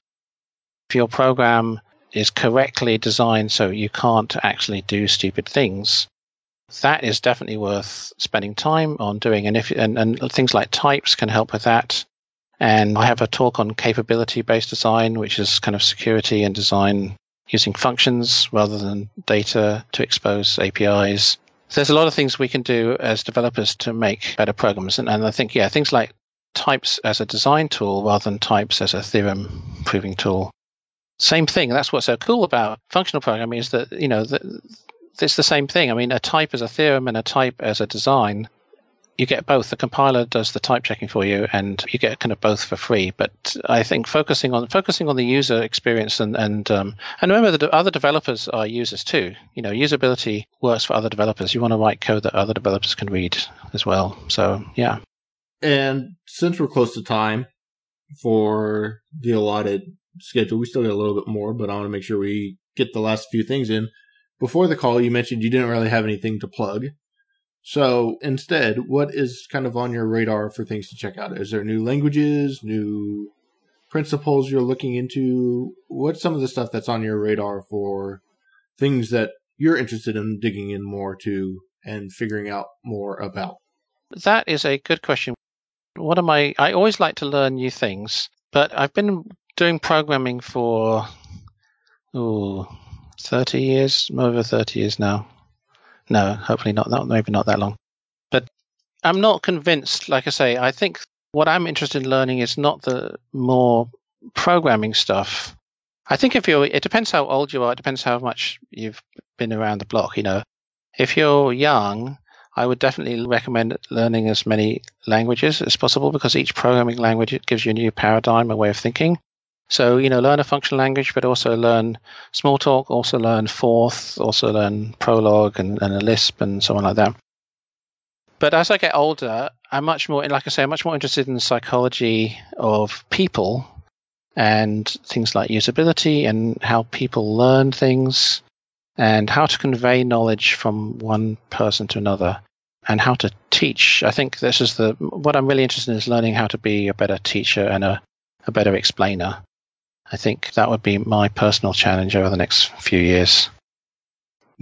Speaker 2: If your program is correctly designed so you can't actually do stupid things, that is definitely worth spending time on doing. And if and, and things like types can help with that. And I have a talk on capability based design, which is kind of security and design using functions rather than data to expose APIs. So there's a lot of things we can do as developers to make better programs. And, and I think, yeah, things like types as a design tool rather than types as a theorem proving tool same thing. That's what's so cool about functional programming is that you know the, it's the same thing. I mean, a type as a theorem and a type as a design. You get both. The compiler does the type checking for you, and you get kind of both for free. But I think focusing on focusing on the user experience and and um, and remember that other developers are users too. You know, usability works for other developers. You want to write code that other developers can read as well. So yeah.
Speaker 1: And since we're close to time for the allotted schedule, we still got a little bit more, but I want to make sure we get the last few things in. Before the call, you mentioned you didn't really have anything to plug. So instead, what is kind of on your radar for things to check out? Is there new languages, new principles you're looking into? What's some of the stuff that's on your radar for things that you're interested in digging in more to and figuring out more about?
Speaker 2: That is a good question. What am I? I always like to learn new things, but I've been doing programming for oh, 30 years, more over 30 years now. No, hopefully not that, maybe not that long. But I'm not convinced. Like I say, I think what I'm interested in learning is not the more programming stuff. I think if you're, it depends how old you are. It depends how much you've been around the block. You know, if you're young, I would definitely recommend learning as many languages as possible because each programming language gives you a new paradigm, a way of thinking. So, you know, learn a functional language, but also learn Smalltalk, also learn Forth, also learn Prolog and, and a Lisp and so on like that. But as I get older, I'm much more, like I say, I'm much more interested in the psychology of people and things like usability and how people learn things and how to convey knowledge from one person to another and how to teach. I think this is the what I'm really interested in is learning how to be a better teacher and a, a better explainer. I think that would be my personal challenge over the next few years.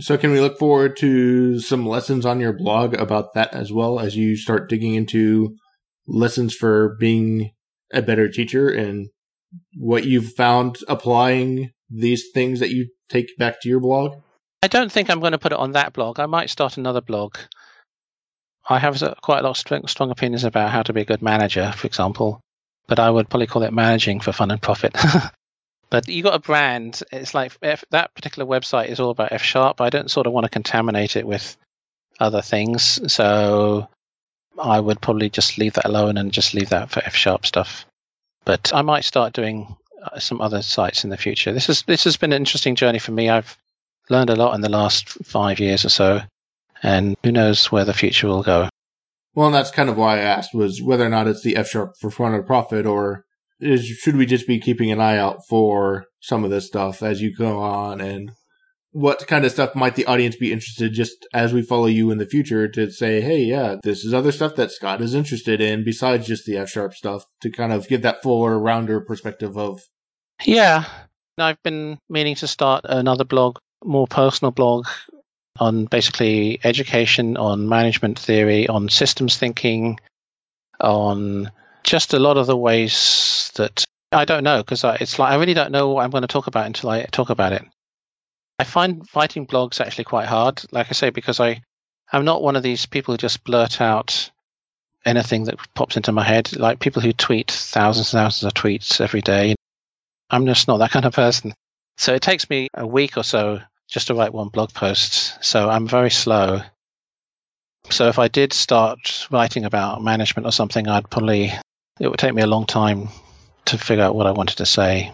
Speaker 1: So, can we look forward to some lessons on your blog about that as well as you start digging into lessons for being a better teacher and what you've found applying these things that you take back to your blog?
Speaker 2: I don't think I'm going to put it on that blog. I might start another blog. I have quite a lot of strong, strong opinions about how to be a good manager, for example, but I would probably call it managing for fun and profit. but you got a brand. It's like F, that particular website is all about F sharp. I don't sort of want to contaminate it with other things, so I would probably just leave that alone and just leave that for F sharp stuff. But I might start doing uh, some other sites in the future. This is this has been an interesting journey for me. I've learned a lot in the last five years or so, and who knows where the future will go.
Speaker 1: Well, and that's kind of why I asked was whether or not it's the F sharp for fun or profit, or is should we just be keeping an eye out for some of this stuff as you go on, and what kind of stuff might the audience be interested just as we follow you in the future to say, hey, yeah, this is other stuff that Scott is interested in besides just the F sharp stuff to kind of give that fuller, rounder perspective of.
Speaker 2: Yeah, I've been meaning to start another blog, more personal blog on basically education, on management theory, on systems thinking, on just a lot of the ways that I don't know because it's like I really don't know what I'm going to talk about until I talk about it. I find writing blogs actually quite hard, like I say, because I I'm not one of these people who just blurt out anything that pops into my head. Like people who tweet thousands and thousands of tweets every day. I'm just not that kind of person. So it takes me a week or so just to write one blog post. So I'm very slow. So if I did start writing about management or something, I'd probably, it would take me a long time to figure out what I wanted to say.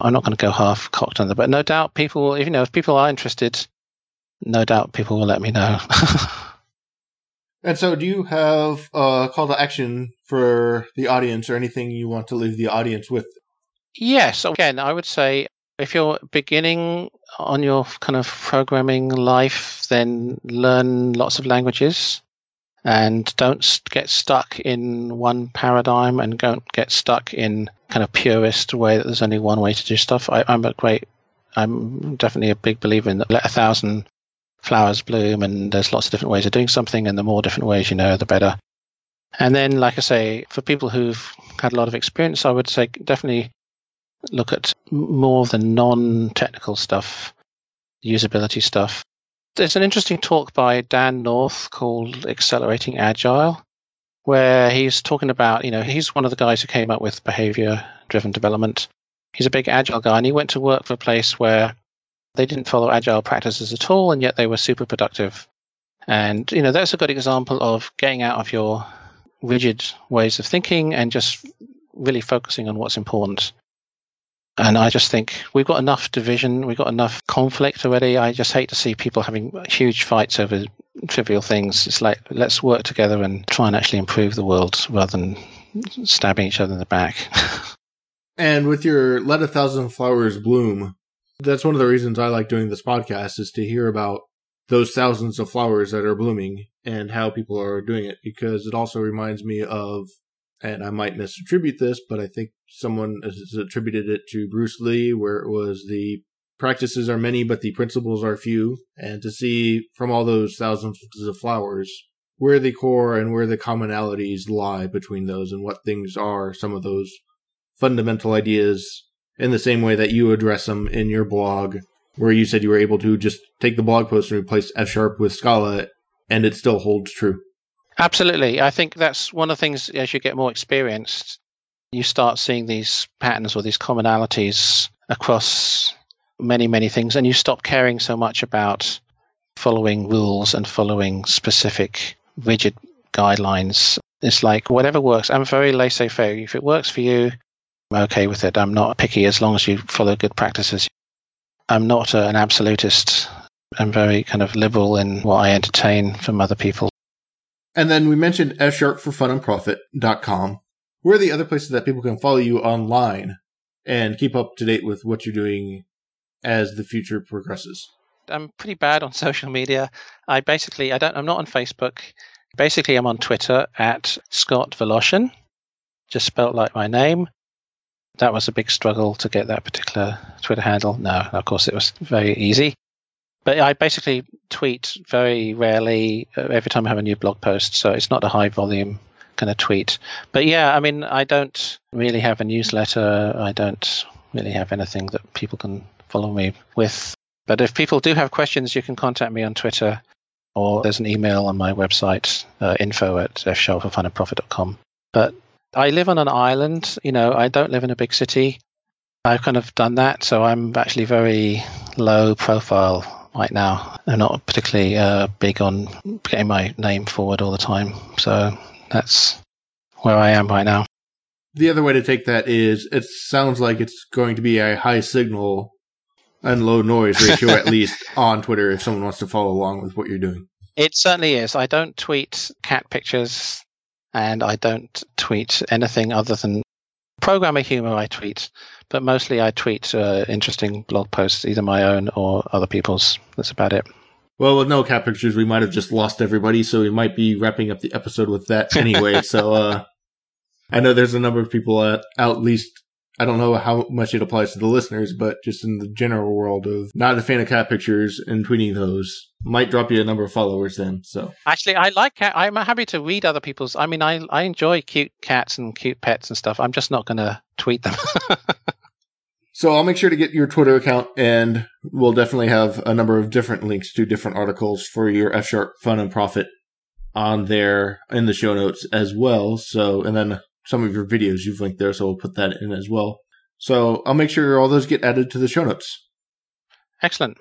Speaker 2: I'm not going to go half cocked on that, but no doubt people, you know, if people are interested, no doubt people will let me know.
Speaker 1: and so, do you have a call to action for the audience or anything you want to leave the audience with?
Speaker 2: Yes. Again, I would say if you're beginning on your kind of programming life, then learn lots of languages and don't get stuck in one paradigm and don't get stuck in kind of purist way that there's only one way to do stuff. I, am a great, I'm definitely a big believer in that let a thousand flowers bloom and there's lots of different ways of doing something and the more different ways you know, the better. And then, like I say, for people who've had a lot of experience, I would say definitely look at more of the non-technical stuff, usability stuff. There's an interesting talk by Dan North called Accelerating Agile, where he's talking about, you know, he's one of the guys who came up with behavior driven development. He's a big agile guy, and he went to work for a place where they didn't follow agile practices at all, and yet they were super productive. And you know that's a good example of getting out of your rigid ways of thinking and just really focusing on what's important. And I just think we've got enough division, we've got enough conflict already. I just hate to see people having huge fights over trivial things. It's like let's work together and try and actually improve the world rather than stabbing each other in the back.
Speaker 1: and with your Let a Thousand Flowers Bloom, that's one of the reasons I like doing this podcast is to hear about those thousands of flowers that are blooming and how people are doing it because it also reminds me of and I might misattribute this, but I think someone has attributed it to Bruce Lee, where it was the practices are many, but the principles are few. And to see from all those thousands of flowers where the core and where the commonalities lie between those and what things are some of those fundamental ideas in the same way that you address them in your blog, where you said you were able to just take the blog post and replace F sharp with Scala, and it still holds true.
Speaker 2: Absolutely. I think that's one of the things as you get more experienced, you start seeing these patterns or these commonalities across many, many things, and you stop caring so much about following rules and following specific rigid guidelines. It's like whatever works. I'm very laissez faire. If it works for you, I'm okay with it. I'm not picky as long as you follow good practices. I'm not an absolutist. I'm very kind of liberal in what I entertain from other people.
Speaker 1: And then we mentioned F sharp for fun and profit.com. Where are the other places that people can follow you online and keep up to date with what you're doing as the future progresses?
Speaker 2: I'm pretty bad on social media. I basically I don't I'm not on Facebook. Basically I'm on Twitter at Scott Wlaschin, just spelt like my name. That was a big struggle to get that particular Twitter handle. No, of course it was very easy but I basically tweet very rarely uh, every time I have a new blog post, so it's not a high volume kind of tweet. But yeah, I mean, I don't really have a newsletter. I don't really have anything that people can follow me with. But if people do have questions, you can contact me on Twitter or there's an email on my website, uh, info at fsharpforfunandprofit.com. But I live on an island. You know, I don't live in a big city. I've kind of done that, so I'm actually very low profile right now. I'm not particularly uh, big on getting my name forward all the time. So that's where I am right now.
Speaker 1: The other way to take that is it sounds like it's going to be a high signal and low noise ratio, at least on Twitter, if someone wants to follow along with what you're doing.
Speaker 2: It certainly is. I don't tweet cat pictures and I don't tweet anything other than programmer humor I tweet but mostly I tweet uh, interesting blog posts, either my own or other people's. That's about it.
Speaker 1: Well, with no cat pictures, we might have just lost everybody, so we might be wrapping up the episode with that anyway. so, uh, I know there's a number of people at, at least I don't know how much it applies to the listeners, but just in the general world of not a fan of cat pictures and tweeting those might drop you a number of followers then. So
Speaker 2: actually, I like cat. I'm happy to read other people's. I mean, I I enjoy cute cats and cute pets and stuff. I'm just not going to tweet them.
Speaker 1: so I'll make sure to get your Twitter account, and we'll definitely have a number of different links to different articles for your F sharp fun and profit on there in the show notes as well. So, and then some of your videos you've linked there, so we'll put that in as well. So I'll make sure all those get added to the show notes.
Speaker 2: Excellent.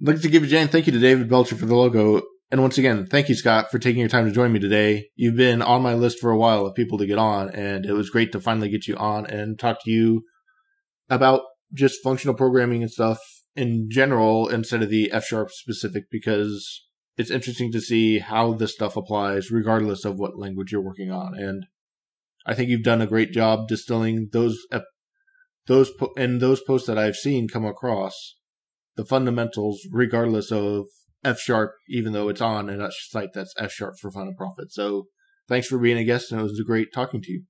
Speaker 1: I'd like to give a giant thank you to David Belcher for the logo. And once again, thank you, Scott, for taking your time to join me today. You've been on my list for a while of people to get on, and it was great to finally get you on and talk to you about just functional programming and stuff in general instead of the F sharp specific because it's interesting to see how this stuff applies regardless of what language you're working on. And I think you've done a great job distilling those those and those posts that I've seen come across the fundamentals, regardless of F sharp, even though it's on a site that's F sharp for fun and profit. So thanks for being a guest, and it was great talking to you.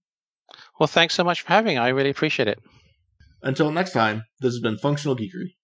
Speaker 2: Well, thanks so much for having. Me. I really appreciate it.
Speaker 1: Until next time, this has been Functional Geekery.